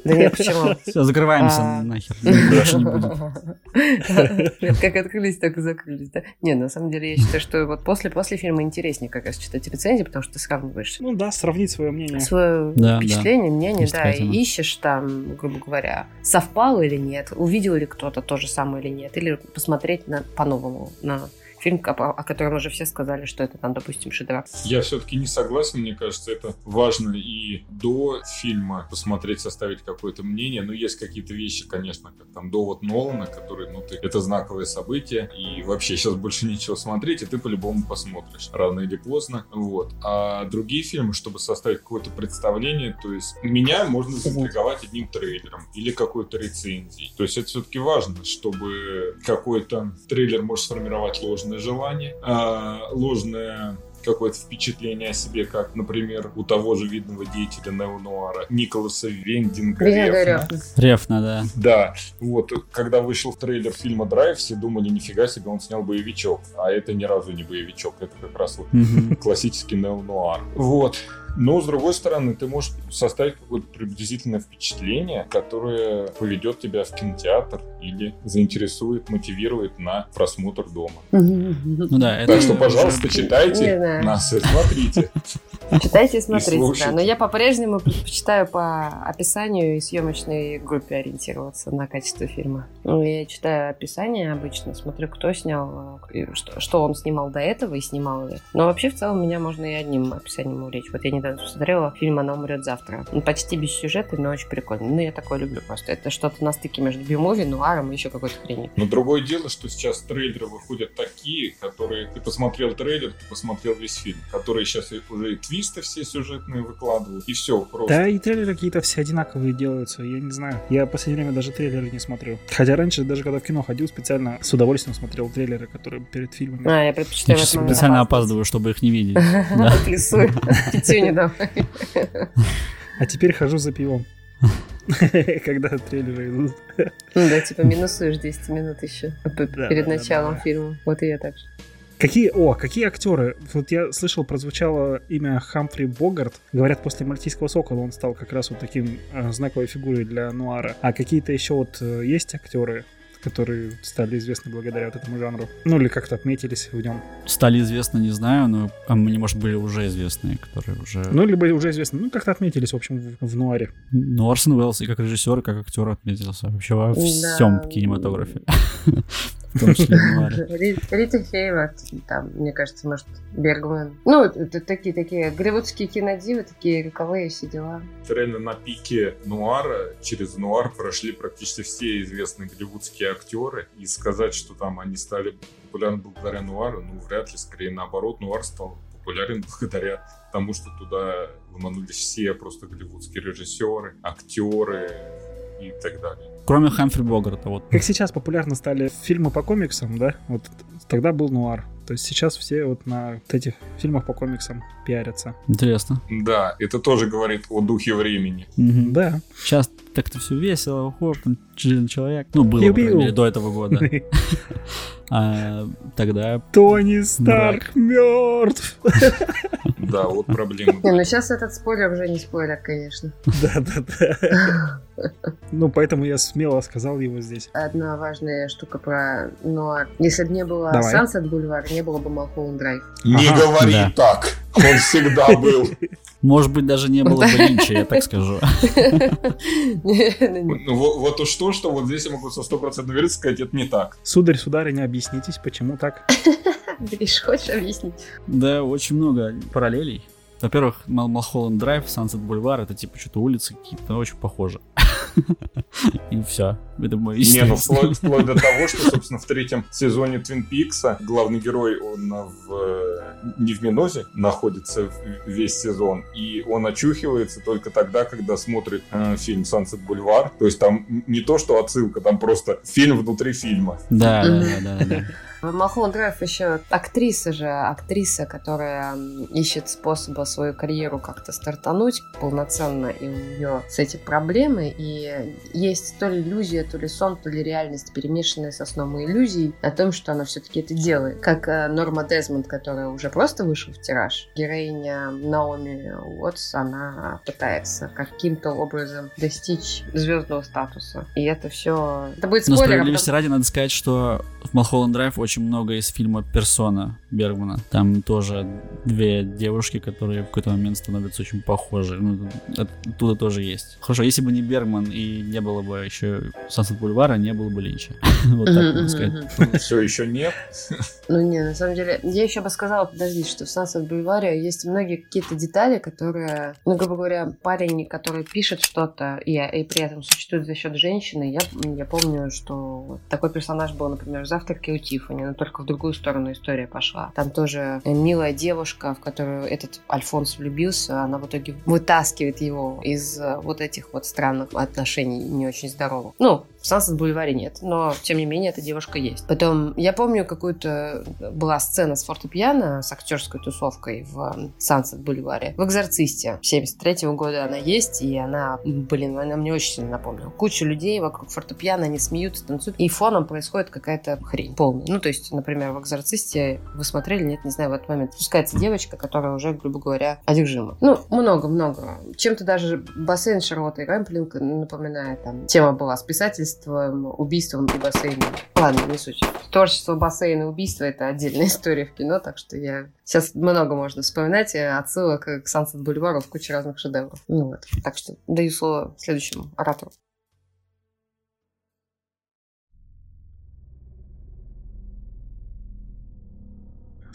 Да нет, почему? Все, закрываемся А. нахер, больше не будет. Как открылись, так и закрылись, да? Не, на самом деле я считаю, что вот после, после фильма интереснее как раз читать рецензии, потому что ты сравниваешь Ну да, сравнить свое мнение. свое Да, впечатление, мнение, Есть да, и ищешь там, грубо говоря, совпало или нет, увидел ли кто-то то же самое или нет, или посмотреть на, по-новому на фильм, о, о котором уже все сказали, что это там, допустим, шедевр. Я все-таки не согласен, мне кажется, это важно и до фильма посмотреть, составить какое-то мнение. Ну, есть какие-то вещи, конечно, как там довод Нолана, который, ну, ты, это знаковое событие, и вообще сейчас больше нечего смотреть, и ты по-любому посмотришь, рано или поздно, вот. А другие фильмы, чтобы составить какое-то представление, то есть меня можно заинтриговать одним трейлером или какой-то рецензией. То есть это все-таки важно, чтобы какой-то трейлер может сформировать ложное желание, а, ложное какое-то впечатление о себе, как, например, у того же видного деятеля неонуара Николаса Вендинга. Рефна. Рефна, да. Да, вот, когда вышел трейлер фильма «Драйв», все думали, нифига себе, он снял боевичок. А это ни разу не боевичок, это как раз вот классический неонуар. Вот. Но, с другой стороны, ты можешь составить какое-то приблизительное впечатление, которое поведет тебя в кинотеатр или заинтересует, мотивирует на просмотр дома. Ну да, это... Так что, пожалуйста, Не читайте нас и смотрите. Читайте и смотрите, да. Но я по-прежнему предпочитаю по описанию и съемочной группе ориентироваться на качество фильма. Ну, Я читаю описание обычно, смотрю, кто снял, э, что он снимал до этого и снимал ли. Но вообще в целом меня можно и одним описанием увлечь. Вот я недавно недавно посмотрела фильм «Она умрет завтра». Он почти без сюжета, но очень прикольный. Ну, я такое люблю просто. Это что-то на стыке между би-муви, нуаром и еще какой-то хренью. Но другое дело, что сейчас трейлеры выходят такие, которые... Ты посмотрел трейлер, ты посмотрел весь фильм, которые сейчас уже и твисты все сюжетные выкладывают, и все просто. Да, и трейлеры какие-то все одинаковые делаются, я не знаю. Я в последнее время даже трейлеры не смотрю. Хотя раньше, даже когда в кино ходил, специально с удовольствием смотрел трейлеры, которые перед фильмами. А, я предпочитаю Я специально опаздываю, чтобы их не видеть. Да. Плюсую. Давай. А теперь хожу за пивом. Когда трейлеры идут. Ну да, типа минусуешь 10 минут еще перед началом фильма. Вот и я так же. Какие, о, какие актеры? Вот я слышал, прозвучало имя Хамфри Богарт. Говорят, после «Мальтийского сокола» он стал как раз вот таким э, знаковой фигурой для нуара. А какие-то еще вот э, есть актеры, которые стали известны благодаря вот этому жанру? Ну, или как-то отметились в нем. Стали известны, не знаю, но а мне, может, были уже известные, которые уже... Ну, либо уже известны, ну, как-то отметились, в общем, в, в нуаре. Ну, Орсон Уэллс и как режиссер, и как актер отметился вообще во Да. всем кинематографе. В том числе в нуаре. Ри- Рита Хейвард, там, мне кажется, может, Бергман. Ну, это такие, такие голливудские кинодивы, такие роковые все дела. Реально на пике нуара, через нуар прошли практически все известные голливудские актеры. И сказать, что там они стали популярны благодаря нуару, ну, вряд ли, скорее наоборот, нуар стал популярен благодаря тому, что туда ломанулись все просто голливудские режиссеры, актеры и так далее. Кроме Хамфри Богарта, вот. Как сейчас популярно стали фильмы по комиксам, да? Вот тогда был нуар. То есть сейчас все вот на вот этих фильмах по комиксам пиарятся. Интересно. Да, это тоже говорит о духе времени. Мгм. Да. Сейчас так-то все весело, хоп, там человек. Ну, было, по до этого года. А тогда Тони Старк мертв. Да, вот проблема. Не, ну сейчас этот спойлер уже не спойлер, конечно. Да-да-да. Ну, поэтому я смело сказал его здесь. Одна важная штука про нуар. Если бы не было. Сансет Бульвар, не было бы Малхолланд Драйв. Не говори так, он всегда был. Может быть, даже не было бы Линча, я так скажу. Ну, вот, уж то, что вот здесь я могу со стопроцентной уверенностью сказать, это не так. Сударь, сударыня, объяснитесь, почему так? Гриш, хочешь объяснить? Да, очень много параллелей. Во-первых, Мал- Малхолланд Драйв, Сансет Бульвар, это типа что-то улицы какие-то очень похожи. И все. Это мой Не, ну вплоть, вплоть до того, что, собственно, в третьем сезоне Твин Пикса главный герой, он а, в, э, не в Минозе находится весь сезон, и он очухивается только тогда, когда смотрит э, фильм «Сансет Бульвар». То есть там не то, что отсылка, там просто фильм внутри фильма. Да, да, да, да, Малхолланд Драйв еще актриса же, актриса, которая ищет способа свою карьеру как-то стартануть полноценно, и у нее с этим проблемы, и есть то ли иллюзия, то ли сон, то ли реальность, перемешанная со сном и иллюзией о том, что она все-таки это делает. Как э, Норма Дезмонд, которая уже просто вышла в тираж. Героиня Наоми Уотс, она пытается каким-то образом достичь звездного статуса. И это все... Это будет Но спойлер, а справедливости потом- ради надо сказать, что в Малхолланд Драйв очень много из фильма «Персона» Бергмана. Там тоже две девушки, которые в какой-то момент становятся очень похожи. Ну, от- оттуда тоже есть. Хорошо, если бы не Бергман и не было бы еще Сансет Бульвара, не было бы Линча. Вот так можно сказать. мгм. Все еще нет. Ну не, на самом деле, я еще бы сказала, подожди, что в Sunset Бульваре есть многие какие-то детали, которые, ну, грубо говоря, парень, который пишет что-то и, и при этом существует за счет женщины, я, я помню, что такой персонаж был, например, в «Завтраке у Тиффани», но только в другую сторону история пошла. Там тоже милая девушка, в которую этот Альфонс влюбился, она в итоге вытаскивает его из э, вот этих вот странных отношений не очень здоровых. Ну, в Sunset Бульваре нет, но, тем не менее, эта девушка есть. Потом, я помню, какую-то была сцена с фортепиано, с актерской тусовкой в Sunset Бульваре. В «Экзорцисте» 73 года она есть, и она, блин, она мне очень сильно напомнила. Куча людей вокруг фортепиано, они смеются, танцуют, и фоном происходит какая-то хрень полная. Ну, то есть, например, в «Экзорцисте» вы смотрели, нет, не знаю, в этот момент спускается девочка, которая уже, грубо говоря, одержима. Ну, много-много. Чем-то даже бассейн Шарлотты Рэмплинг напоминает. Там тема была с писательством, убийством и бассейном. Ладно, не суть. Творчество бассейна и убийство — это отдельная история в кино, так что я... Сейчас много можно вспоминать отсылок к Сансет Бульвару в куче разных шедевров. Ну вот. Так что даю слово следующему оратору.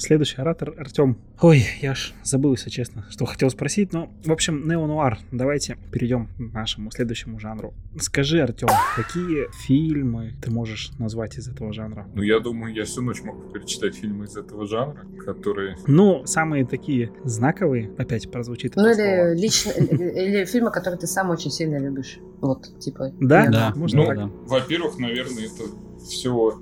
Следующий оратор Артем. Ой, я ж забыл, если честно, что хотел спросить, но, в общем, неонуар. Давайте перейдем к нашему следующему жанру. Скажи, Артем, какие фильмы ты можешь назвать из этого жанра? Ну, я думаю, я всю ночь могу перечитать фильмы из этого жанра, которые... Ну, самые такие знаковые, опять прозвучит Ну, это или лично, или фильмы, которые ты сам очень сильно любишь. Вот, типа. Да? Да, можно Ну. Во-первых, наверное, это все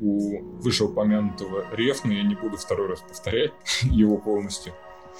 у вышеупомянутого Рефна, я не буду второй раз повторять его полностью.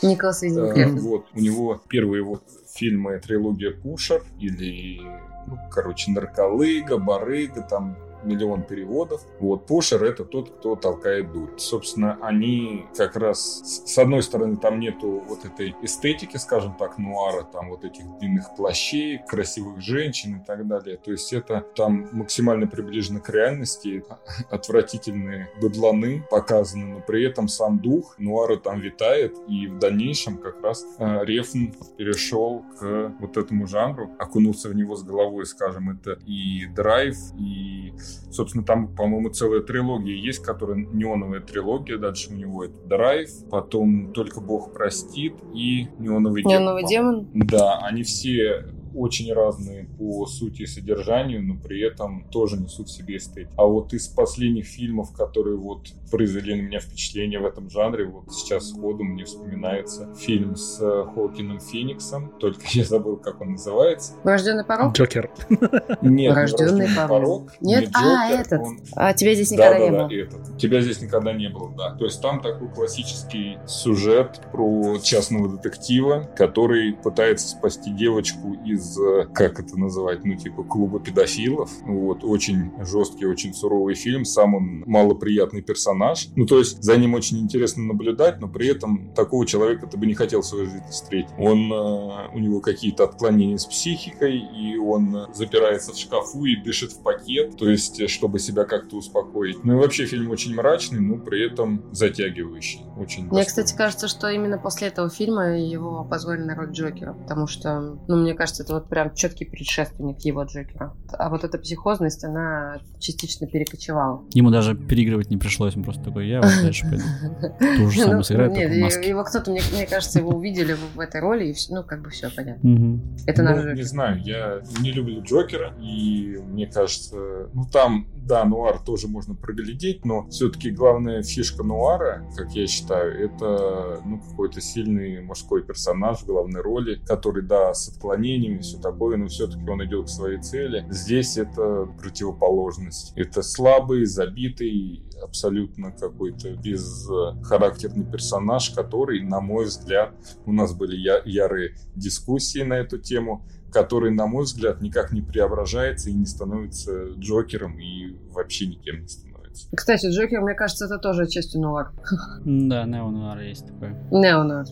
Николас Виндинг Э, Рефн. Вот, у него первые его фильмы трилогия Пушер или, ну, короче, Нарколыга, Барыга, там миллион переводов. Вот, Пушер это тот, кто толкает дурь. Собственно, они как раз, с одной стороны, там нету вот этой эстетики, скажем так, нуара, там вот этих длинных плащей, красивых женщин и так далее. То есть это там максимально приближено к реальности. Отвратительные быдланы показаны, но при этом сам дух нуара там витает. И в дальнейшем как раз э, Рефн перешел к вот этому жанру, окунулся в него с головой, скажем, это и драйв, и Собственно, там, по-моему, целая трилогия есть, которая неоновая трилогия. Дальше у него это Драйв, потом Только Бог простит и Неоновый демон. Неоновый демон. Да, они все очень разные по сути и содержанию, но при этом тоже несут в себе эстетику. А вот из последних фильмов, которые вот произвели на меня впечатление в этом жанре, вот сейчас сходу мне вспоминается фильм с э, Хоакином Фениксом, только я забыл, как он называется. Врожденный порог? Джокер. Нет, Врожденный порог. Нет? не А, этот. он- А тебя здесь Да, никогда да, не да, было. этот. Тебя здесь никогда не было, да. То есть там такой классический сюжет про частного детектива, который пытается спасти девочку из, э, как это называть, ну, типа клуба педофилов. Вот, очень жесткий, очень суровый фильм. Сам он малоприятный персонаж. Ну, то есть за ним очень интересно наблюдать, но при этом такого человека ты бы не хотел в своей жизни встретить. Он, э, у него какие-то отклонения с психикой, и он запирается в шкафу и дышит в пакет, то есть, э, чтобы себя как-то успокоить. Ну и вообще фильм очень мрачный, но при этом затягивающий. Очень Мне, достойный. кстати, кажется, что именно после этого фильма его позвали на роль Джокера, потому что, ну, мне кажется, это вот прям четкий предшественник его Джокера. А вот эта психозность, она частично перекочевала. Ему даже переигрывать не пришлось, он просто такой, я вот дальше пойду. Ту же самую Ну, сыграю, Нет, только в маске. его кто-то, мне, кажется, его увидели в, этой роли, и ну, как бы все понятно. Это Ну, наш не Джокер. знаю, я не люблю Джокера, и мне кажется, ну там, да, нуар тоже можно проглядеть, но все-таки главная фишка нуара, как я считаю, это ну, какой-то сильный мужской персонаж в главной роли, который, да, с отклонениями и все такое, но все-таки он идет к своей цели. Здесь это противоположность. Это слабый, забитый, абсолютно какой-то безхарактерный персонаж, который, на мой взгляд, у нас были я- ярые дискуссии на эту тему, который, на мой взгляд, никак не преображается и не становится Джокером и вообще никем не становится. Кстати, Джокер, мне кажется, это тоже частью нуар. Да, неонуар есть такой. Неонуар.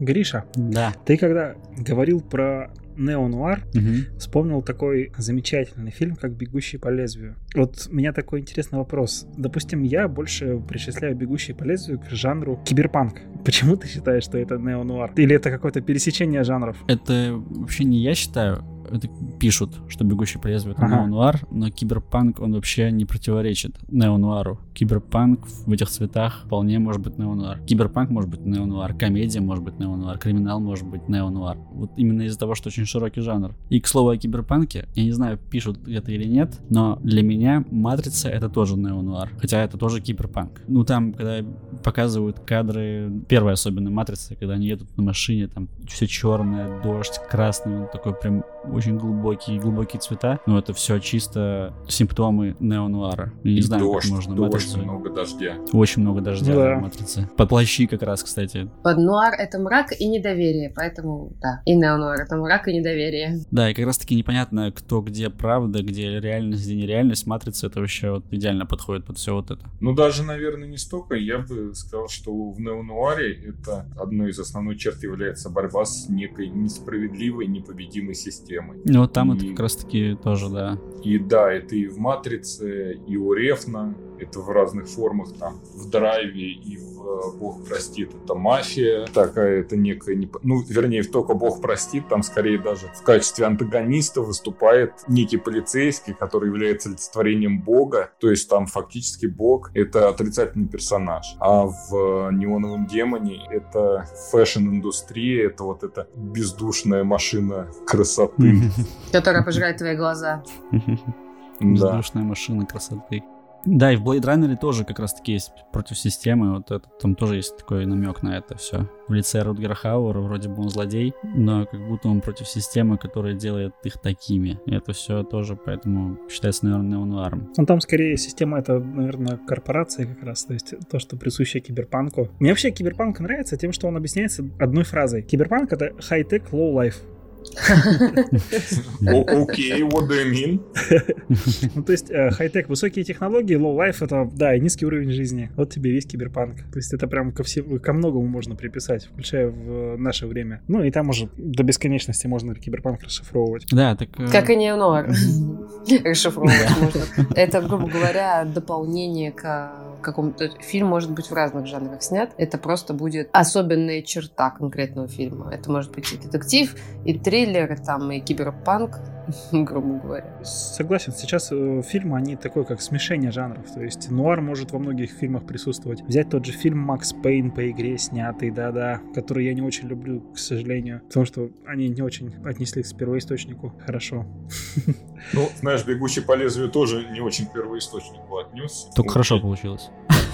Гриша, Да. ты когда говорил про неонуар, Мгм. вспомнил такой замечательный фильм, как «Бегущий по лезвию». Вот у меня такой интересный вопрос. Допустим, я больше причисляю «Бегущий по лезвию» к жанру киберпанк. Почему ты считаешь, что это неонуар? Или это какое-то пересечение жанров? Это вообще не я считаю, это пишут, что «Бегущий по лезвию» — это Ага. неонуар, но киберпанк, он вообще не противоречит неонуару. Киберпанк в этих цветах вполне может быть неонуар. Киберпанк может быть неонуар, комедия может быть неонуар, криминал может быть неонуар. Вот именно из-за того, что очень широкий жанр. И, к слову, о киберпанке, я не знаю, пишут это или нет, но для меня «Матрица» — это тоже неонуар, хотя это тоже киберпанк. Ну, там, когда показывают кадры, первая особенно «Матрица», когда они едут на машине, там все черное, дождь, красный, он такой прям очень глубокий, глубокие цвета. Но это все чисто симптомы неонуара. Я не И знаю, дождь, как можно дождь, матрицу. много дождя. Очень много дождя да. в матрице. Под плащи как раз, кстати. Под нуар это мрак и недоверие, поэтому да. И неонуар это мрак и недоверие. Да, и как раз таки непонятно, кто где правда, где реальность, где нереальность. Матрица это вообще вот идеально подходит под все вот это. Ну, даже, наверное, не столько. Я бы сказал, что в неонуаре это одной из основных черт является борьба с некой несправедливой, непобедимой системой. Ну вот там И- это как раз таки тоже, да. И да, это и в «Матрице», и у Рефна, Это в разных формах, там, в драйве и в э, Бог простит, это мафия. Такая, это некая, не... ну, вернее, только Бог простит, там скорее даже в качестве антагониста выступает некий полицейский, который является олицетворением Бога. То есть там фактически Бог — это отрицательный персонаж. А в «Неоновом демоне» это фэшн-индустрия, это вот эта бездушная машина красоты. Которая пожирает твои глаза. Бездушная машина красоты. Да, и в Blade Runner тоже как раз таки есть против системы, вот это, там тоже есть такой намек на это все. В лице Рутгера Хауэра вроде бы он злодей, но как будто он против системы, которая делает их такими. И это все тоже поэтому считается, наверное, неонуаром. Ну там скорее система это, наверное, корпорация как раз, то есть то, что присуще киберпанку. Мне вообще киберпанк нравится тем, что он объясняется одной фразой. Киберпанк это high-tech, low-life. Окей, what do you mean? Ну, то есть, э, хай-тек, высокие технологии, low-life — это, да, и низкий уровень жизни. Вот тебе весь киберпанк. То есть, это прям ко, всему, ко многому можно приписать, включая в наше время. Ну, и там уже до бесконечности можно киберпанк расшифровывать. Да, так... э, Как и неонуар. Расшифровывать можно. Это, грубо говоря, дополнение к какому-то... Фильм может быть в разных жанрах снят. Это просто будет особенная черта конкретного фильма. Это может быть и детектив, и триллер, там, и киберпанк, грубо говоря. Согласен, сейчас э, фильмы, они такое, как смешение жанров. То есть нуар может во многих фильмах присутствовать. Взять тот же фильм «Макс Пейн» по игре снятый, да-да, который я не очень люблю, к сожалению, потому что они не очень отнеслись к первоисточнику хорошо. Ну, знаешь, «Бегущий по лезвию» тоже не очень к первоисточнику отнес. Только хорошо получилось.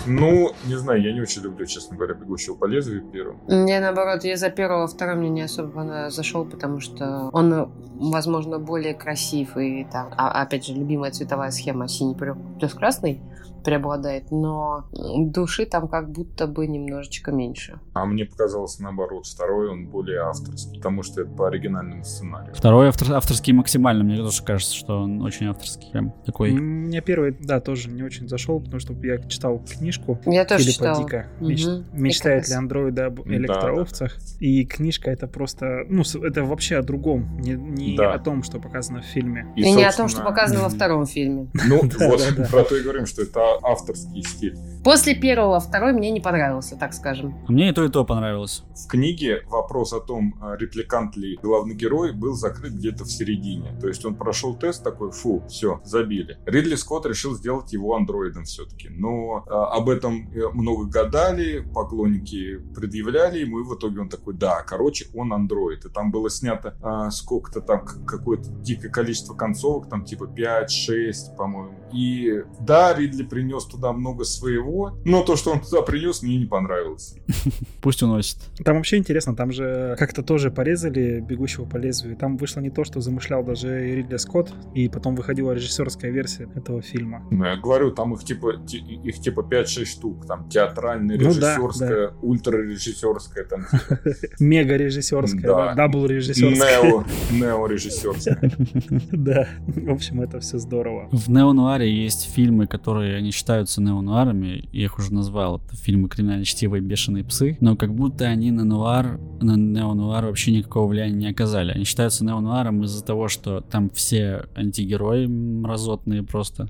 Ну, не знаю, я не очень люблю, честно говоря, «Бегущего по лезвию» первым. Мне, наоборот, я за первого, второй мне не особо зашел, потому что он, возможно, более красив, и там, а- опять же, любимая цветовая схема синий плюс красный преобладает, но души там как будто бы немножечко меньше. А мне показалось наоборот, второй он более авторский, потому что это по оригинальному сценарию. Второй автор, авторский максимально, мне тоже кажется, что он очень авторский. Прям такой... Мне первый, да, тоже не очень зашел, потому что я читал книжку Я тоже Филиппа читала. Дика Мгм. «Меч- И «Мечтает ли андроиды об Да, электроовцах?» И книжка это просто, ну, это вообще о другом, не, не Да. о том, что показано в фильме. И, не о том, собственно, что показано во втором фильме. Ну, Да, вот да, да. про то и говорим, что это авторский стиль. После первого второй мне не понравился, так скажем. Мне и то, и то понравилось. В книге вопрос о том, а, репликант ли главный герой, был закрыт где-то в середине. То есть он прошел тест такой, фу, все, забили. Ридли Скотт решил сделать его андроидом все-таки. Но а, об этом э, много гадали, поклонники предъявляли ему, и в итоге он такой, да, короче, он андроид. И там было снято а, сколько-то там, какое-то дикое количество концовок, там типа 5-6, по-моему. И да, Ридли принес туда много своего, но то, что он туда принес, мне не понравилось. Пусть уносит. Там вообще интересно, там же как-то тоже порезали «Бегущего по лезвию». Там вышло не то, что замышлял даже Ридли Скотт, и потом выходила режиссерская версия этого фильма. Ну, я говорю, там их типа, ти- их типа 5-6 штук. Там театральная, Ну да, режиссерская, ультрарежиссерская, там Мега режиссерская, Да. да, double режиссерская. нео, нео режиссерская. Да, в общем, это все здорово. В неонуаре есть фильмы, которые не считаются неонуарами, я их уже назвал. Это фильмы «Криминальное чтиво» и «Бешеные псы», но как будто они на нуар, на неонуар вообще никакого влияния не оказали. Они считаются неонуаром из-за того, что там все антигерои мразотные просто,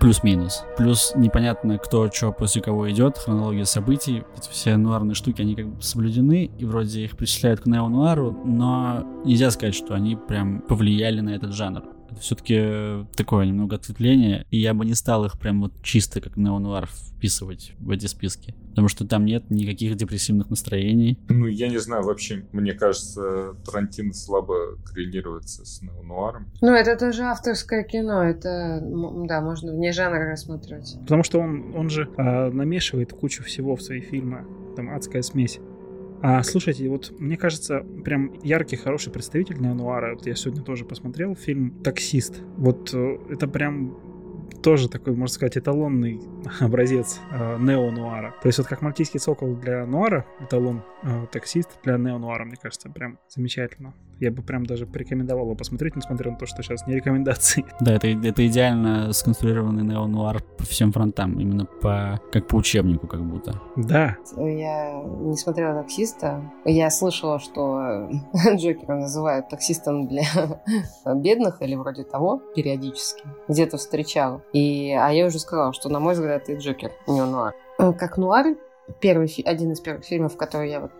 плюс-минус. Плюс непонятно, кто что после кого идет, хронология событий. Эти все нуарные штуки, они как бы соблюдены, и вроде их причисляют к неонуару, но нельзя сказать, что они прям повлияли на этот жанр. Все-таки такое немного ответвление, и я бы не стал их прям вот чисто как неонуар вписывать в эти списки. Потому что там нет никаких депрессивных настроений. Ну, я не знаю, вообще, мне кажется, Тарантино слабо коррелируется с неонуаром. Ну, это тоже авторское кино, это, да, можно вне жанра рассматривать. Потому что он, он же а, намешивает кучу всего в свои фильмы. Там адская смесь. А, слушайте, вот мне кажется, прям яркий, хороший представитель неонуара. Вот я сегодня тоже посмотрел фильм «Таксист». Вот э, это прям тоже такой, можно сказать, эталонный образец э, неонуара. То есть вот как «Мальтийский сокол» для нуара, эталон э, «Таксист» для неонуара, мне кажется, прям замечательно. Я бы прям даже порекомендовал его посмотреть, несмотря на то, что сейчас не рекомендации. Да, это, это идеально сконструированный неонуар по всем фронтам, именно по как по учебнику как будто. Да. Я не смотрела «Таксиста». Я слышала, что Джокера называют таксистом для бедных или вроде того периодически. Где-то встречала. И, а я уже сказала, что, на мой взгляд, это Джокер, не нуар. Как нуар, первый, один из первых фильмов, который я вот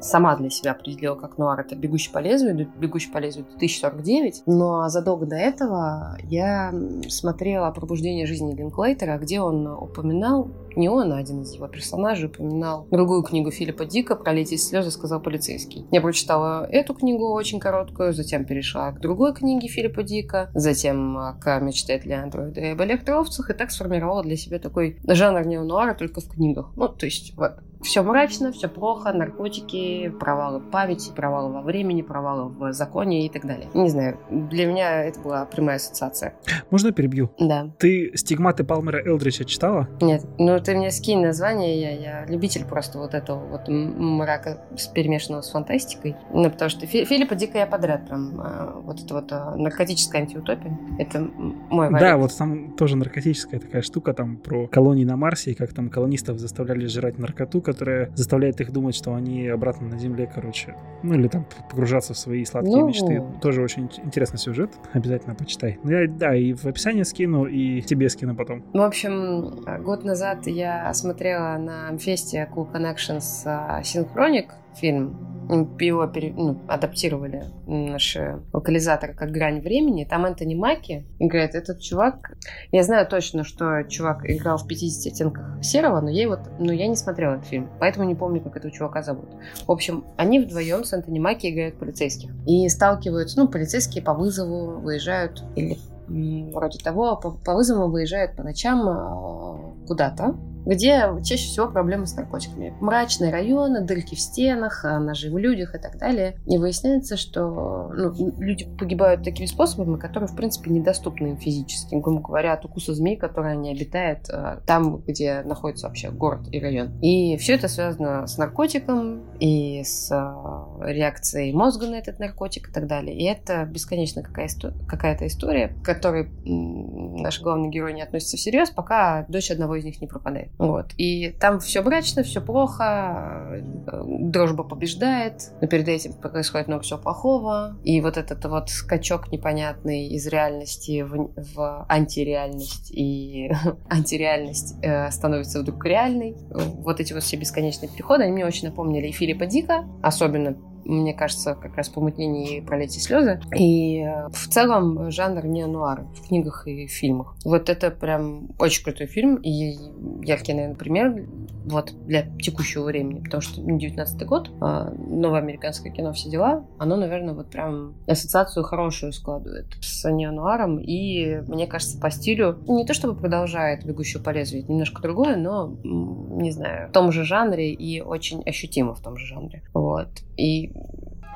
сама для себя определила как нуар, это «Бегущий по лезвию», «Бегущий по лезвию» 2049. Но задолго до этого я смотрела «Пробуждение жизни Линклейтера», где он упоминал, не он, а один из его персонажей упоминал другую книгу Филиппа Дика «Пролететь слезы», сказал полицейский. Я прочитала эту книгу очень короткую, затем перешла к другой книге Филиппа Дика, затем к «Мечтателе андроида» и об электроовцах, и так сформировала для себя такой жанр неонуара только в книгах. Ну, то есть вот все мрачно, все плохо, наркотики, провалы памяти, провалы во времени, провалы в законе и так далее. Не знаю, для меня это была прямая ассоциация. Можно перебью? Да. Ты «Стигматы Палмера Элдрича» читала? Нет. Ну, ты мне скинь название, я, я любитель просто вот этого вот мрака перемешанного с фантастикой. Ну, потому что Фи Филиппа Дика я подряд прям э, вот это вот э, наркотическая антиутопия. Это мой вариант. Да, вот там тоже наркотическая такая штука там про колонии на Марсе, и как там колонистов заставляли жрать наркоту, которая заставляет их думать, что они обратно на Земле, короче. Ну или там погружаться в свои сладкие ну... мечты. Тоже очень интересный сюжет. Обязательно почитай. Ну, я, да, и в описании скину, и тебе скину потом. В общем, год назад я смотрела на Амфесте Cool Connections Synchronic фильм его пере, ну, адаптировали наши локализаторы как «Грань времени». Там Энтони Маки играет. Этот чувак... Я знаю точно, что чувак играл в 50 оттенках серого, но я, его, но я не смотрела этот фильм, поэтому не помню, как этого чувака зовут. В общем, они вдвоем с Энтони Маки играют полицейских. И сталкиваются... Ну, полицейские по вызову выезжают или вроде того, по, по вызову выезжают по ночам э, куда-то, где чаще всего проблемы с наркотиками. Мрачные районы, дырки в стенах, а, ножи в людях и так далее. И выясняется, что ну, люди погибают такими способами, которые, в принципе, недоступны им физически. Грубо говоря, от укуса змей, которые они обитают э, там, где находится вообще город и район. И все это связано с наркотиком и с э, реакцией мозга на этот наркотик и так далее. И это бесконечно какая-то история, к которой наш главный герой не относится всерьез, пока дочь одного из них не пропадает. Вот. И там все брачно, все плохо, э, дружба побеждает, но перед этим происходит много всего плохого. И вот этот вот скачок непонятный из реальности в, в антиреальность, и антиреальность э, становится вдруг реальной. Вот эти вот все бесконечные переходы, они мне очень напомнили и Филиппа Дика, особенно мне кажется, как раз «Помутнение и пролетие слезы». И э, в целом жанр не нуар в книгах и фильмах. Вот это прям очень крутой фильм и яркий, наверное, пример вот для текущего времени, потому что 19 год, а, новое американское кино, все дела, оно, наверное, вот прям ассоциацию хорошую складывает с неонуаром, и, мне кажется, по стилю не то чтобы продолжает «Бегущую по лезвию», немножко другое, но, не знаю, в том же жанре и очень ощутимо в том же жанре. Вот. И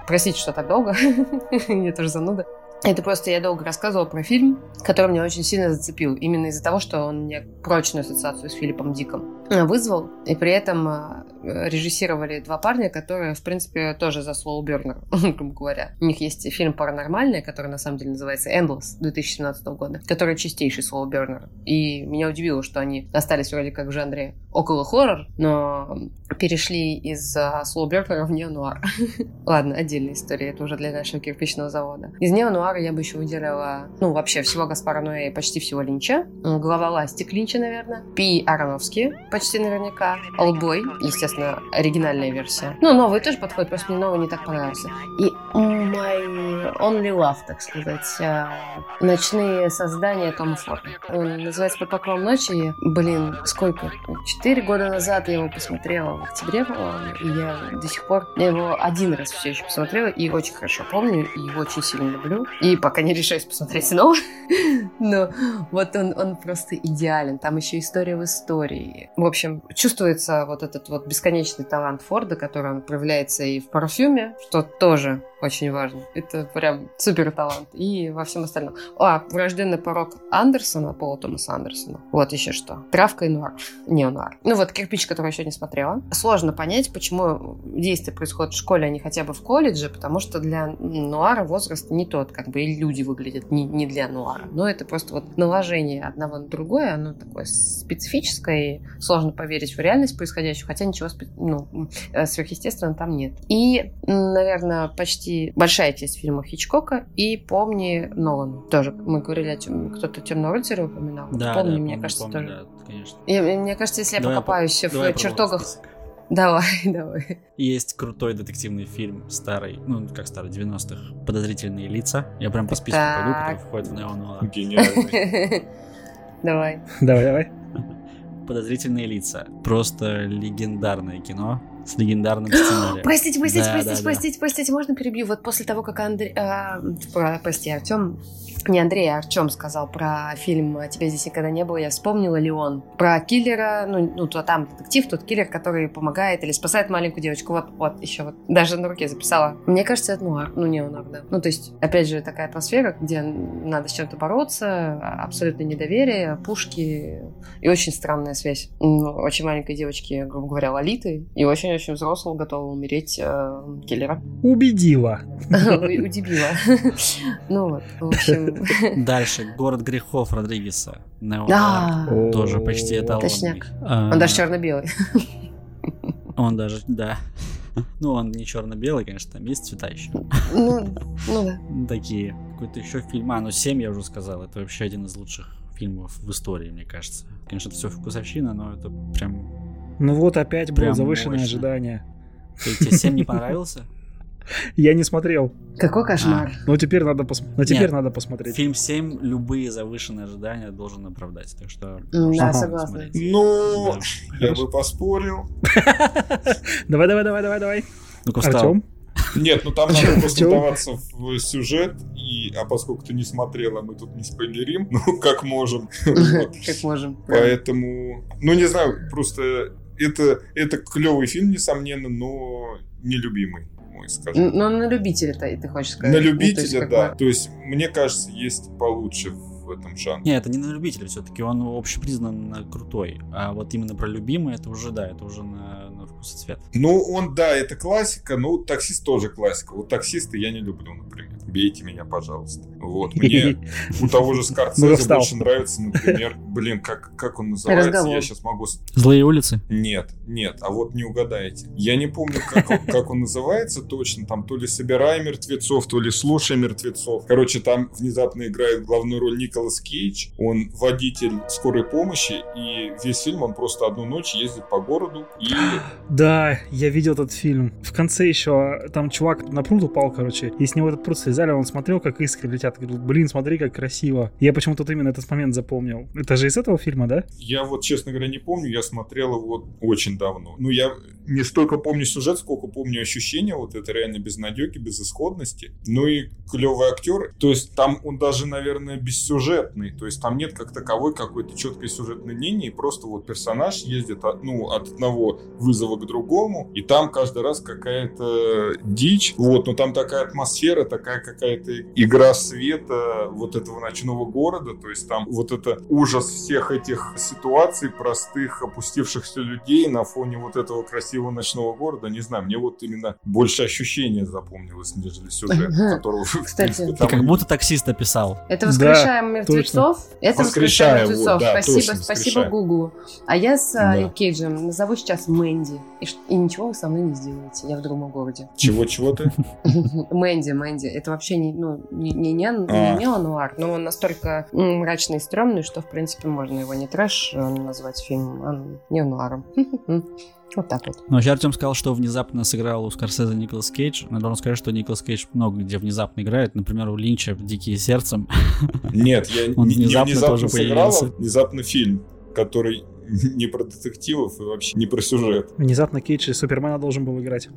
Простите, что так долго. Мне тоже зануда. Это просто я долго рассказывала про фильм, который меня очень сильно зацепил. Именно из-за того, что он мне прочную ассоциацию с Филиппом Диком вызвал. И при этом а, режиссировали два парня, которые, в принципе, тоже за Slow Burner, грубо говоря. У них есть фильм «Паранормальное», который на самом деле называется «Endless» 2017 года, который чистейший Slow Burner. И меня удивило, что они остались вроде как в жанре около хоррор, но перешли из Slow Burner в неонуар. Ладно, отдельная история, это уже для нашего кирпичного завода. Из неонуара я бы еще выделила, ну, вообще всего Гаспара Ноэ и почти всего Линча. Глава Ластик Линча, наверное. Пи Ароновский, почти наверняка. Олдбой, естественно, оригинальная версия. Ну, новый тоже подходит, просто мне новый не так понравился. И My Only Love, так сказать, а, ночные создания Тома Форда. Он называется «Под покровом ночи». Блин, сколько? Четыре года назад я его посмотрела в октябре, по-моему, и я до сих пор... Я его один раз все еще посмотрела, и очень хорошо помню, и его очень сильно люблю. И пока не решаюсь посмотреть снова. Но вот он, он просто идеален. Там еще история в истории. В общем, чувствуется вот этот вот бесконечный талант Форда, который он проявляется и в парфюме, что тоже очень важно. Это прям супер талант. И во всем остальном. А, врожденный порог Андерсона, Пола Томаса Андерсона. Вот еще что. Травка и нуар. Не нуар. Ну вот, кирпич, который я еще не смотрела. Сложно понять, почему действие происходит в школе, а не хотя бы в колледже, потому что для нуара возраст не тот, как бы и люди выглядят не, не для нуара. Но это просто вот наложение одного на другое, оно такое специфическое, и сложно поверить в реальность происходящего, хотя ничего ну, э, сверхъестественного там нет. И, наверное, почти большая часть фильмов Хичкока и «Помни Нолана». Тоже мы говорили о тем, кто-то «Темного рыцаря» упоминал. Да, «Помни», да, мне помню, кажется, помню, тоже. Да, конечно. И, мне кажется, если я Давай покопаюсь по- в чертогах... список. Давай, давай. Есть крутой детективный фильм старый, ну как старый, 90-х, «Подозрительные лица». Я прям по списку Так. пойду, который входит в неонуар. Гениальный. Давай. Давай, давай. «Подозрительные лица». Просто легендарное кино с легендарным сценарием. Простите, простите, Да, простите, да, да. простите, простите, можно перебью? Вот после того, как Андрей... а, про- прости, Артем... Не Андрей, а Артем сказал про фильм «Тебя здесь никогда не было», я вспомнила Леон. Про киллера, ну, ну, то там детектив, тот киллер, который помогает или спасает маленькую девочку. Вот, вот, еще вот. Даже на руке записала. Мне кажется, это нуар. Ну, не нуар, да. Ну, то есть, опять же, такая атмосфера, где надо с чем-то бороться, абсолютное недоверие, пушки и очень странная связь. Ну, Очень маленькой девочки, грубо говоря, лолиты, и очень-очень взрослого готова умереть э, киллера. Убедила. Удивила. Ну вот, в общем... Дальше «Город грехов» Родригеса. Да, Тоже почти эталонный. Точняк. А, он даже черно-белый. Он даже, да. Ну, он не черно-белый, конечно, там есть цвета еще. Ну, ну да. Такие. Какой-то еще фильм. А, ну 7 я уже сказал. Это вообще один из лучших фильмов в истории, мне кажется. Конечно, это все вкусовщина, но это прям... Ну вот опять было завышенное мощно. ожидание. Ты- Тебе 7 не понравился? Я не смотрел. Какой кошмар. Но теперь надо, пос... Но теперь Нет. надо посмотреть. Фильм 7 любые завышенные ожидания должен оправдать. Так что... М, Да, Ага. согласна. Ну, Да. я бы поспорил. Давай, давай, давай, давай, давай. Ну-ка, встал. Артем? Нет, ну там надо просто вдаваться в сюжет, и, а поскольку ты не смотрел, а мы тут не спойлерим, ну, как можем. Как можем. Поэтому, ну, не знаю, просто это, это клевый фильм, несомненно, но нелюбимый, мой, скажем. Ну, на любителя-то, и ты хочешь сказать. На Ну, то есть, любителя, да. бы- То есть, мне кажется, есть получше в этом жанре. Не, это не на любителя все-таки, он общепризнанно крутой. А вот именно про любимый, это уже, да, это уже на, цвет. Ну, он, да, это классика, но таксист тоже классика. Вот таксиста я не люблю, например. Бейте меня, пожалуйста. Вот, мне у того же Ну, Скорсезе встал. больше нравится, например, блин, как, как он называется, Разговор. я сейчас могу... Злые улицы? Нет, нет, а вот не угадаете. Я не помню, как он, как он называется точно, там то ли «Собирай мертвецов», то ли «Слушай мертвецов». Короче, там внезапно играет главную роль Николас Кейдж, он водитель скорой помощи, и весь фильм он просто одну ночь ездит по городу и Да, я видел этот фильм. В конце еще там чувак на пруд упал, короче, и с него этот пруд слезали, он смотрел, как искры летят. Говорил, блин, смотри, как красиво. Я почему-то именно этот момент запомнил. Это же из этого фильма, да? Я вот, честно говоря, не помню, я смотрел его очень давно. Ну, я не столько помню сюжет, сколько помню ощущения, вот это реально безнадеги, безысходности. Ну и клевый актер. То есть там он даже, наверное, бессюжетный. То есть там нет как таковой какой-то четкой сюжетной линии, просто вот персонаж ездит от, ну, от одного вызова к другому, и там каждый раз какая-то дичь. Вот, но там такая атмосфера, такая какая-то игра света вот этого ночного города, то есть там вот это ужас всех этих ситуаций, простых, опустившихся людей на фоне вот этого красивого ночного города, не знаю, мне вот именно больше ощущения запомнилось, нежели сюжет, которого, Кстати, как будто таксист описал. Это воскрешаем мертвецов. Это Воскрешаем, мертвецов. спасибо, спасибо. Гуглу. А я с а, Кейджем назову сейчас Мэнди. И, и ничего вы со мной не сделаете. Я в другом городе. Чего-чего ты? Мэнди, Мэнди. Это вообще не, ну, не, не, не, А. не неонуар, но он настолько мрачный и стрёмный, что, в принципе, можно его не трэш э, назвать фильмом, а неонуаром. Вот так вот. Но вообще Артем сказал, что внезапно сыграл у Скорсезе Николас Кейдж. Но я должен сказать, что Николас Кейдж много где внезапно играет. Например, у Линча в «Дикие сердцем». Нет, я Он не- не внезапно тоже сыграл, а появился. внезапно фильм, который не про детективов и вообще не про сюжет. Внезапно Кейдж и Супермена должен был играть.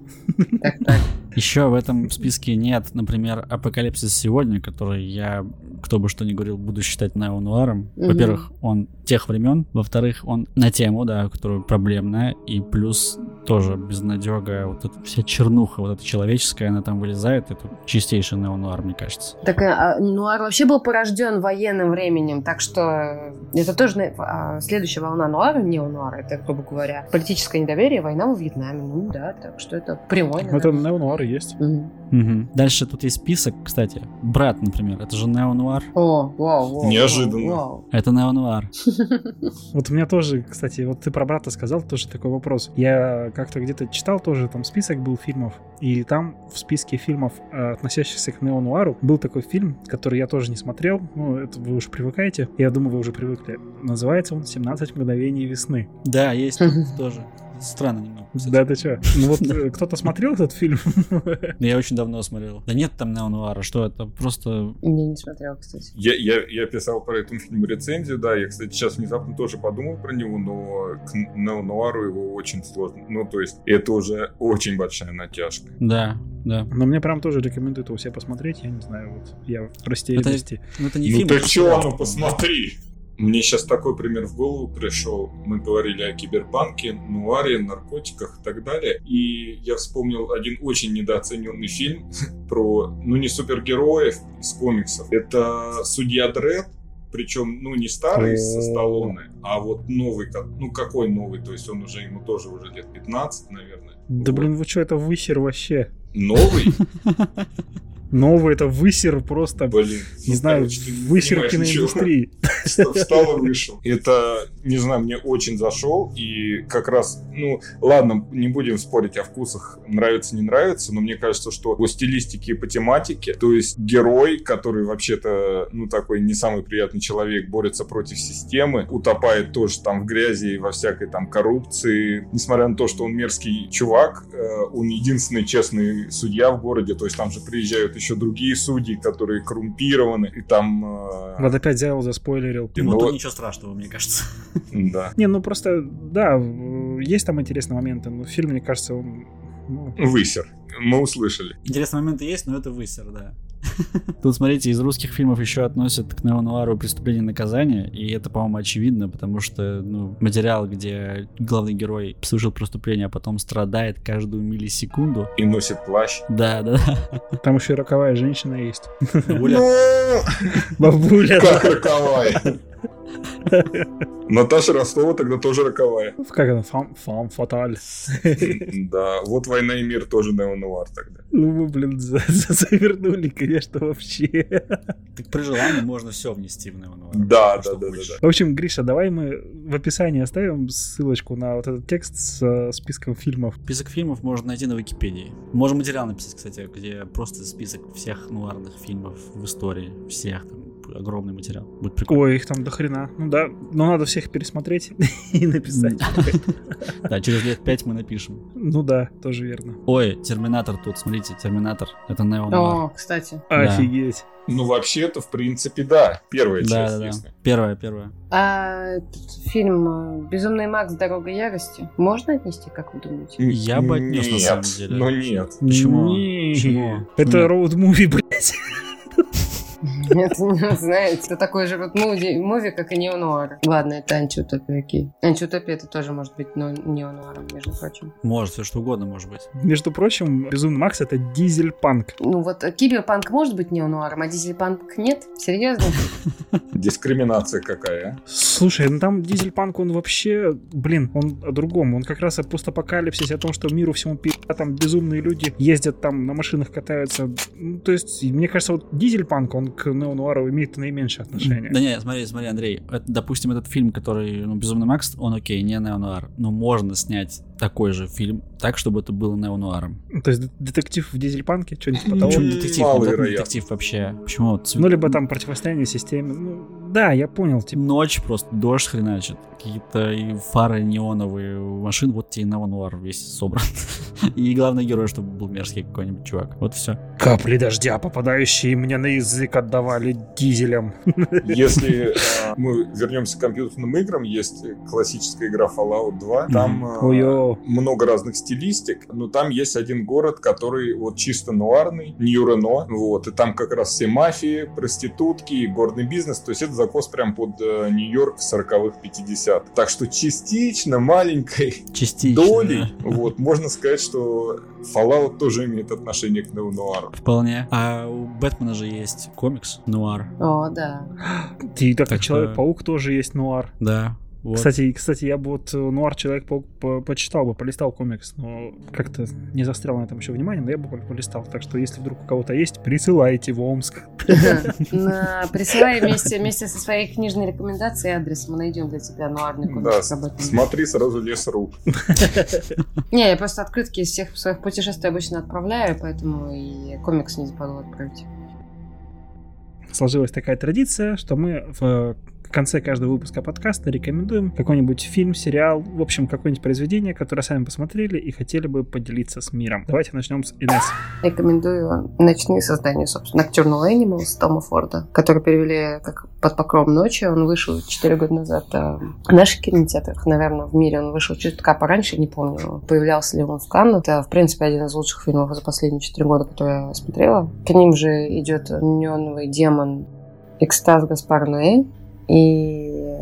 Еще в этом списке нет, например, Апокалипсис сегодня, который я, кто бы что ни говорил, буду считать неонуаром. Во-первых, он тех времен, во-вторых, он на тему, да, которая проблемная, и плюс тоже безнадега, вот эта вся чернуха, вот эта человеческая, она там вылезает, это чистейший неонуар, мне кажется. Так а, нуар вообще был порожден военным временем, так что это тоже а, следующая волна нуара, не нуара, это, грубо говоря, политическое недоверие, война во Вьетнаме. Ну да, так что это прямой. Это наверное. неонуар и есть. Мгм. Мгм. Дальше тут есть список, кстати. Брат, например, это же неонуар. О, вау, вау, Неожиданно. вау, вау. Это неонуар. Вот у меня тоже, кстати, вот ты про брата сказал, тоже такой вопрос. Я как-то где-то читал тоже, там список был фильмов, и там в списке фильмов, э, относящихся к неонуару, был такой фильм, который я тоже не смотрел, ну, это вы уже привыкаете, я думаю, вы уже привыкли. Называется он «17 мгновений весны». Да, есть тоже. Странно немного. кстати. Да, ты чё? Ну вот э, кто-то смотрел этот фильм? Я очень давно смотрел. Да нет там неонуара, что это? Просто Не, не смотрела, кстати. Я, я, я писал про этот фильм рецензию, да, я, кстати, сейчас внезапно тоже подумал про него, но к неонуару его очень сложно. Ну, то есть, это уже очень большая натяжка. Да, да. Но мне прям тоже рекомендуют его все посмотреть, я не знаю, вот я в растерянности. Ну это не ну фильм. ты это чё, ну посмотри! Мне сейчас такой пример в голову пришел. Мы говорили о киберпанке, нуаре, наркотиках и так далее. И я вспомнил один очень недооцененный фильм про, ну, не супергероев из комиксов. Это «Судья Дред», причем, ну, не старый со. Сталлоне, а вот новый, ну, какой новый, то есть он уже, ему тоже уже лет 15, наверное. Да Вот. блин, вы что, это высер вообще? Новый? Новый это высер просто, Блин. не ну, знаю, короче, высер киноиндустрии. встал и вышел. Это, не знаю, мне очень зашел. И как раз, ну, ладно, не будем спорить о вкусах, нравится, не нравится, но мне кажется, что по стилистике и по тематике, то есть герой, который вообще-то, ну, такой не самый приятный человек, борется против системы, утопает тоже там в грязи и во всякой там коррупции. Несмотря на то, что он мерзкий чувак, э, он единственный честный судья в городе, то есть там же приезжают еще другие судьи, которые коррумпированы, и там... э, Вот опять взял, заспойлерил. Ну, Ну, тут ничего страшного, мне кажется. Да. Не, ну просто, да, есть там интересные моменты, но фильм, мне кажется, он... ну, Высер. Мы услышали. Интересные моменты есть, но это высер, да. Тут, смотрите, из русских фильмов еще относят к неонуару «Преступление и наказание», и это, по-моему, очевидно, потому что, ну, материал, где главный герой совершил преступление, а потом страдает каждую миллисекунду. И носит плащ. Да, да, да. там еще и роковая женщина есть. Гуля. Бабуля. Как роковая. Наташа Ростова тогда тоже роковая. Как она? Фам, фам фаталь. Да, вот «Война и мир» тоже неонуар тогда. Ну вы, блин, за- за- завернули, конечно, вообще. Так при желании можно все внести в неонуар. Да, да, да, да. В общем, Гриша, давай мы в описании оставим ссылочку на вот этот текст с э, списком фильмов. Список фильмов можно найти на Википедии. Можем материал написать, кстати, где просто список всех нуарных фильмов в истории. Всех, там, огромный материал. Будет прикольно. Ой, их там до хрена. Ну да, но надо всех пересмотреть и написать. Да, через лет пять мы напишем. Ну да, тоже верно. Ой, Терминатор тут, смотрите, Терминатор. Это неонуар. О, кстати. Офигеть. Ну, вообще-то, в принципе, да. Первая Да, часть, да, да. Первая, первая. А этот фильм э, «Безумный Макс. Дорога ярости» можно отнести, как вы думаете? Я бы отнес, на Нет, самом деле. Ну, нет. Почему? Не. Почему? Это роуд-муви, блядь. Нет, не знаете, это такой же вот муви, как и неонуар. Ладно, это антиутопия, окей. Антиутопия это тоже может быть но неонуаром, между прочим. Может, все что угодно может быть. Между прочим, Безумный Макс это дизель-панк. Ну вот э, киберпанк может быть неонуаром, а дизельпанк нет? Серьезно? Дискриминация какая, а? Слушай, ну там дизель-панк, он вообще, блин, он о другом. Он как раз о постапокалипсисе, о том, что миру всему пи***а, там безумные люди ездят там на машинах катаются. Ну, то есть, мне кажется, вот дизель-панк, он к неонуару имеет наименьшее отношение. Да не, смотри, смотри, Андрей. Это, допустим, этот фильм, который, ну, Безумный Макс, он окей, не неонуар. Но можно снять такой же фильм так, чтобы это было неонуаром. То есть, детектив в дизель-панке, что-нибудь типа того. Почему детектив? Не детектив вообще. Почему? Цвет- Ну, либо там противостояние системе. Ну, Да, я понял. Типа, Ночь просто, дождь хреначит. Какие-то фары неоновые машин, вот тебе новонуар весь собран. И главный герой, чтобы был мерзкий какой-нибудь чувак. Вот все. капли дождя, попадающие мне на язык, отдавали дизелем. Если э, мы вернемся к компьютерным играм, есть классическая игра Fallout 2. Там э, много разных стилистик, но там есть один город, который вот чисто нуарный, Нью-Рено, вот, и там как раз все мафии, проститутки, и горный бизнес, то есть это закос прям под э, Нью-Йорк 40-х, 50-х. Так что частично, маленькой Частично. долей, вот, можно сказать, что Fallout тоже имеет отношение к неонуару. Вполне. А у Бэтмена же есть комикс Нуар. О, да. И так Так что- Человек-паук тоже есть нуар. Да. Вот. Кстати, кстати, я бы вот э, нуар Человек-паук по- почитал бы, полистал комикс, но как-то не застрял на этом еще внимание, но я бы полистал. Так что если вдруг у кого-то есть, присылайте в Омск. На- Присылай вместе, вместе со своей книжной рекомендацией адрес, мы найдем для тебя нуарный комикс об этом. смотри сразу лес рук. Не, я просто открытки из всех своих путешествий обычно отправляю, поэтому и комикс не забыл отправить. Сложилась такая традиция, что мы в конце каждого выпуска подкаста рекомендуем какой-нибудь фильм, сериал, в общем, какое-нибудь произведение, которое сами посмотрели и хотели бы поделиться с миром. Давайте начнем с Инесс. Рекомендую ночные создания, собственно, Nocturnal Animals Тома Форда, который перевели как «Под покровом ночи». Он вышел 4 года назад э, в наших кинотеатрах. Наверное, в мире он вышел чутка пораньше, не помню, появлялся ли он в Каннах. Это, в принципе, один из лучших фильмов за последние 4 года, которые я смотрела. К ним же идет «Неоновый демон» Экстаз Гаспар Ноэ. И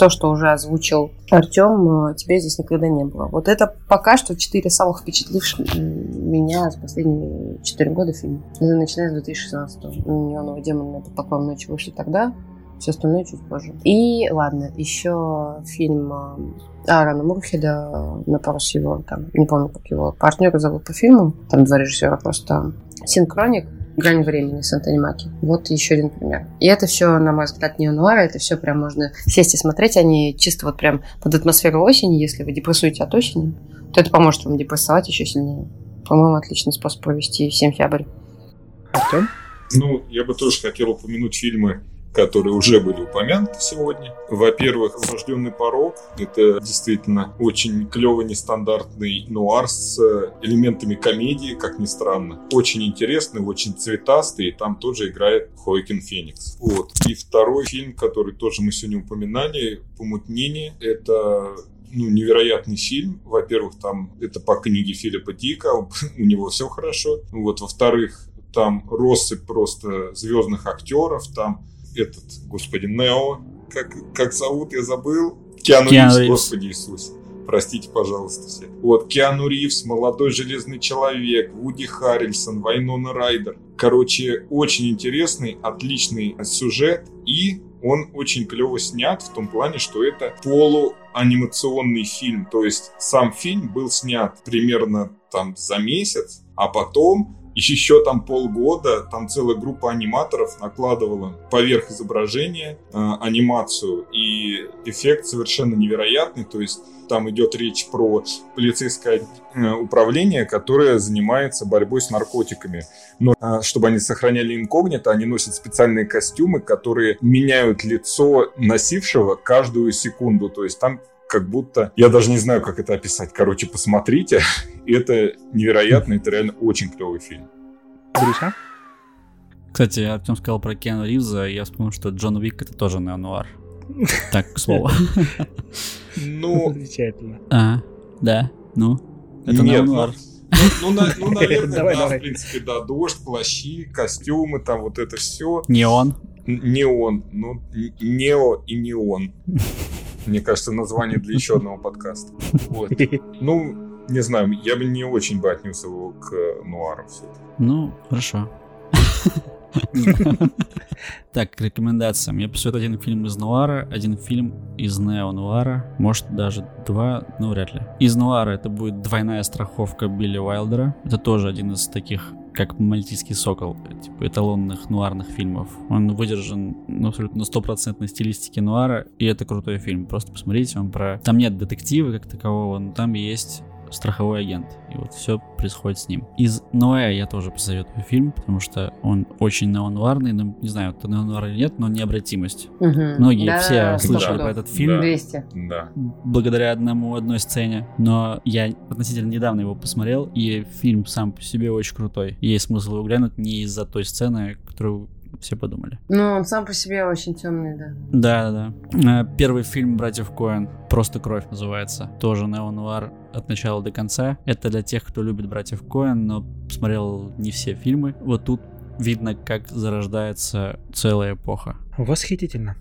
то, что уже озвучил Артем, э, тебе здесь никогда не было. Вот это пока что четыре самых впечатливших меня за последние четыре года фильма. Начиная с 2016 Неоновый демон на покровом ночи вышли тогда, все остальное чуть позже. И ладно, еще фильм э, Аарона Мурхеда э, на пару с его, там, не помню, как его партнера зовут по фильму, там два режиссера просто. Синхроник, Грань времени с Антони Маки. Вот еще один пример. И это все, на мой взгляд, не нуара, это все прям можно сесть и смотреть. Они чисто вот прям под атмосферу осени, если вы депрессуете от осени, то это поможет вам депрессовать еще сильнее. По-моему, отличный способ провести сентябрь. Артем? Ну, я бы тоже хотел упомянуть фильмы, которые уже были упомянуты сегодня. Во-первых, «Врожденный порог» — это действительно очень клевый, нестандартный нуар с элементами комедии, как ни странно. Очень интересный, очень цветастый, и там тоже играет Хоакин Феникс. Вот. И второй фильм, который тоже мы сегодня упоминали, «Помутнение», это ну, невероятный фильм. Во-первых, там это по книге Филиппа Дика, у него все хорошо. Вот, во-вторых, там россыпь просто звездных актеров, там этот, господи, Нео, как, как зовут, я забыл. Киану, Киану Ривз, Ривз. господи Иисус. Простите, пожалуйста, все. Вот, Киану Ривз, Молодой Железный Человек, Вуди Харрельсон, Вайнона Райдер. Короче, очень интересный, отличный сюжет, и он очень клево снят в том плане, что это полуанимационный фильм. То есть сам фильм был снят примерно там за месяц, а потом еще там полгода, там целая группа аниматоров накладывала поверх изображения э, анимацию, и эффект совершенно невероятный, то есть там идет речь про полицейское э, управление, которое занимается борьбой с наркотиками. Но э, чтобы они сохраняли инкогнито, они носят специальные костюмы, которые меняют лицо носившего каждую секунду, то есть там как будто... Я даже не знаю, как это описать. Короче, посмотрите. Это невероятно, это реально очень клевый фильм. Гриша? Кстати, Артем сказал про Киану Ривза, и я вспомнил, что Джон Уик это тоже неонуар. Так, к слову. Ну, Замечательно. А, да, ну. Это неонуар. ну, ну, на- ну, наверное, Давай, да, давай. в принципе, да, дождь, плащи, костюмы, там вот это все. Неон. Неон, ну, нео и неон. Мне кажется, название для еще одного подкаста. Вот. Ну, не знаю, я бы не очень бы отнес его к нуару все-таки. Ну, хорошо. Так, к рекомендациям. Я посоветую один фильм из нуара, один фильм из нео-нуара, может даже два, ну вряд ли. Из нуара это будет двойная страховка Билли Уайлдера. Это тоже один из таких как «Мальтийский сокол», типа эталонных нуарных фильмов. Он выдержан ну, абсолютно стопроцентной стилистике нуара, и это крутой фильм. Просто посмотрите, он про... Там нет детектива как такового, но там есть страховой агент. И вот все происходит с ним. Из Ноэ я тоже посоветую фильм, потому что он очень неонуарный, но не знаю, это неонуар или нет, но необратимость. Мгм. Многие Да, все слышали про этот фильм. Да. 200. Да. благодаря одному одной сцене, но я относительно недавно его посмотрел, и фильм сам по себе очень крутой. Есть смысл его глянуть не из-за той сцены, которую все подумали. Ну, он сам по себе очень темный, да. Да, да, да. Э, Первый фильм братьев Коэн «Просто кровь» называется. Тоже неонуар от начала до конца. Это для тех, кто любит братьев Коэн, но смотрел не все фильмы. Вот тут видно, как зарождается целая эпоха. Восхитительно.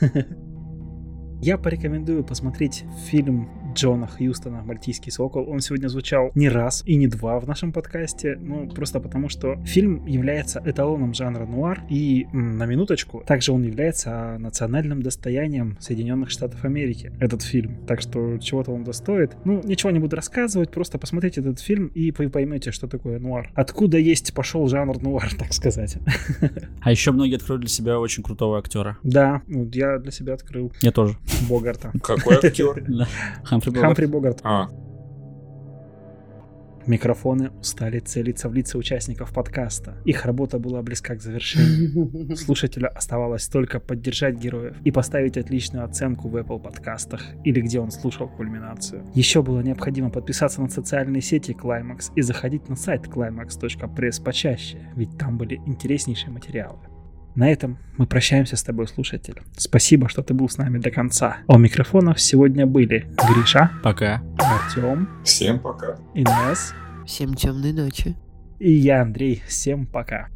Я порекомендую посмотреть фильм Джона Хьюстона «Мальтийский сокол». Он сегодня звучал не раз и не два в нашем подкасте, ну, просто потому что фильм является эталоном жанра нуар, и, на минуточку, также он является национальным достоянием Соединенных Штатов Америки, этот фильм. Так что чего-то он достоит. Ну, ничего не буду рассказывать, просто посмотрите этот фильм, и вы поймете, что такое нуар. Откуда есть пошел жанр нуар, так сказать. А еще многие открыли для себя очень крутого актера. Да, вот я для себя открыл Я тоже. Богарта. Какой актер? Хамфри Богарт. Хамфри Богарт. А, Микрофоны устали целиться в лица участников подкаста. Их работа была близка к завершению. Слушателю оставалось только поддержать героев и поставить отличную оценку в Apple подкастах или где он слушал кульминацию. Еще было необходимо подписаться на социальные сети Climax и заходить на сайт climax.press почаще, ведь там были интереснейшие материалы. На этом мы прощаемся с тобой, слушатель. Спасибо, что ты был с нами до конца. А У микрофонов сегодня были Гриша, Пока. Артем, всем пока. Инесс Всем темной ночи. и я, Андрей. Всем пока.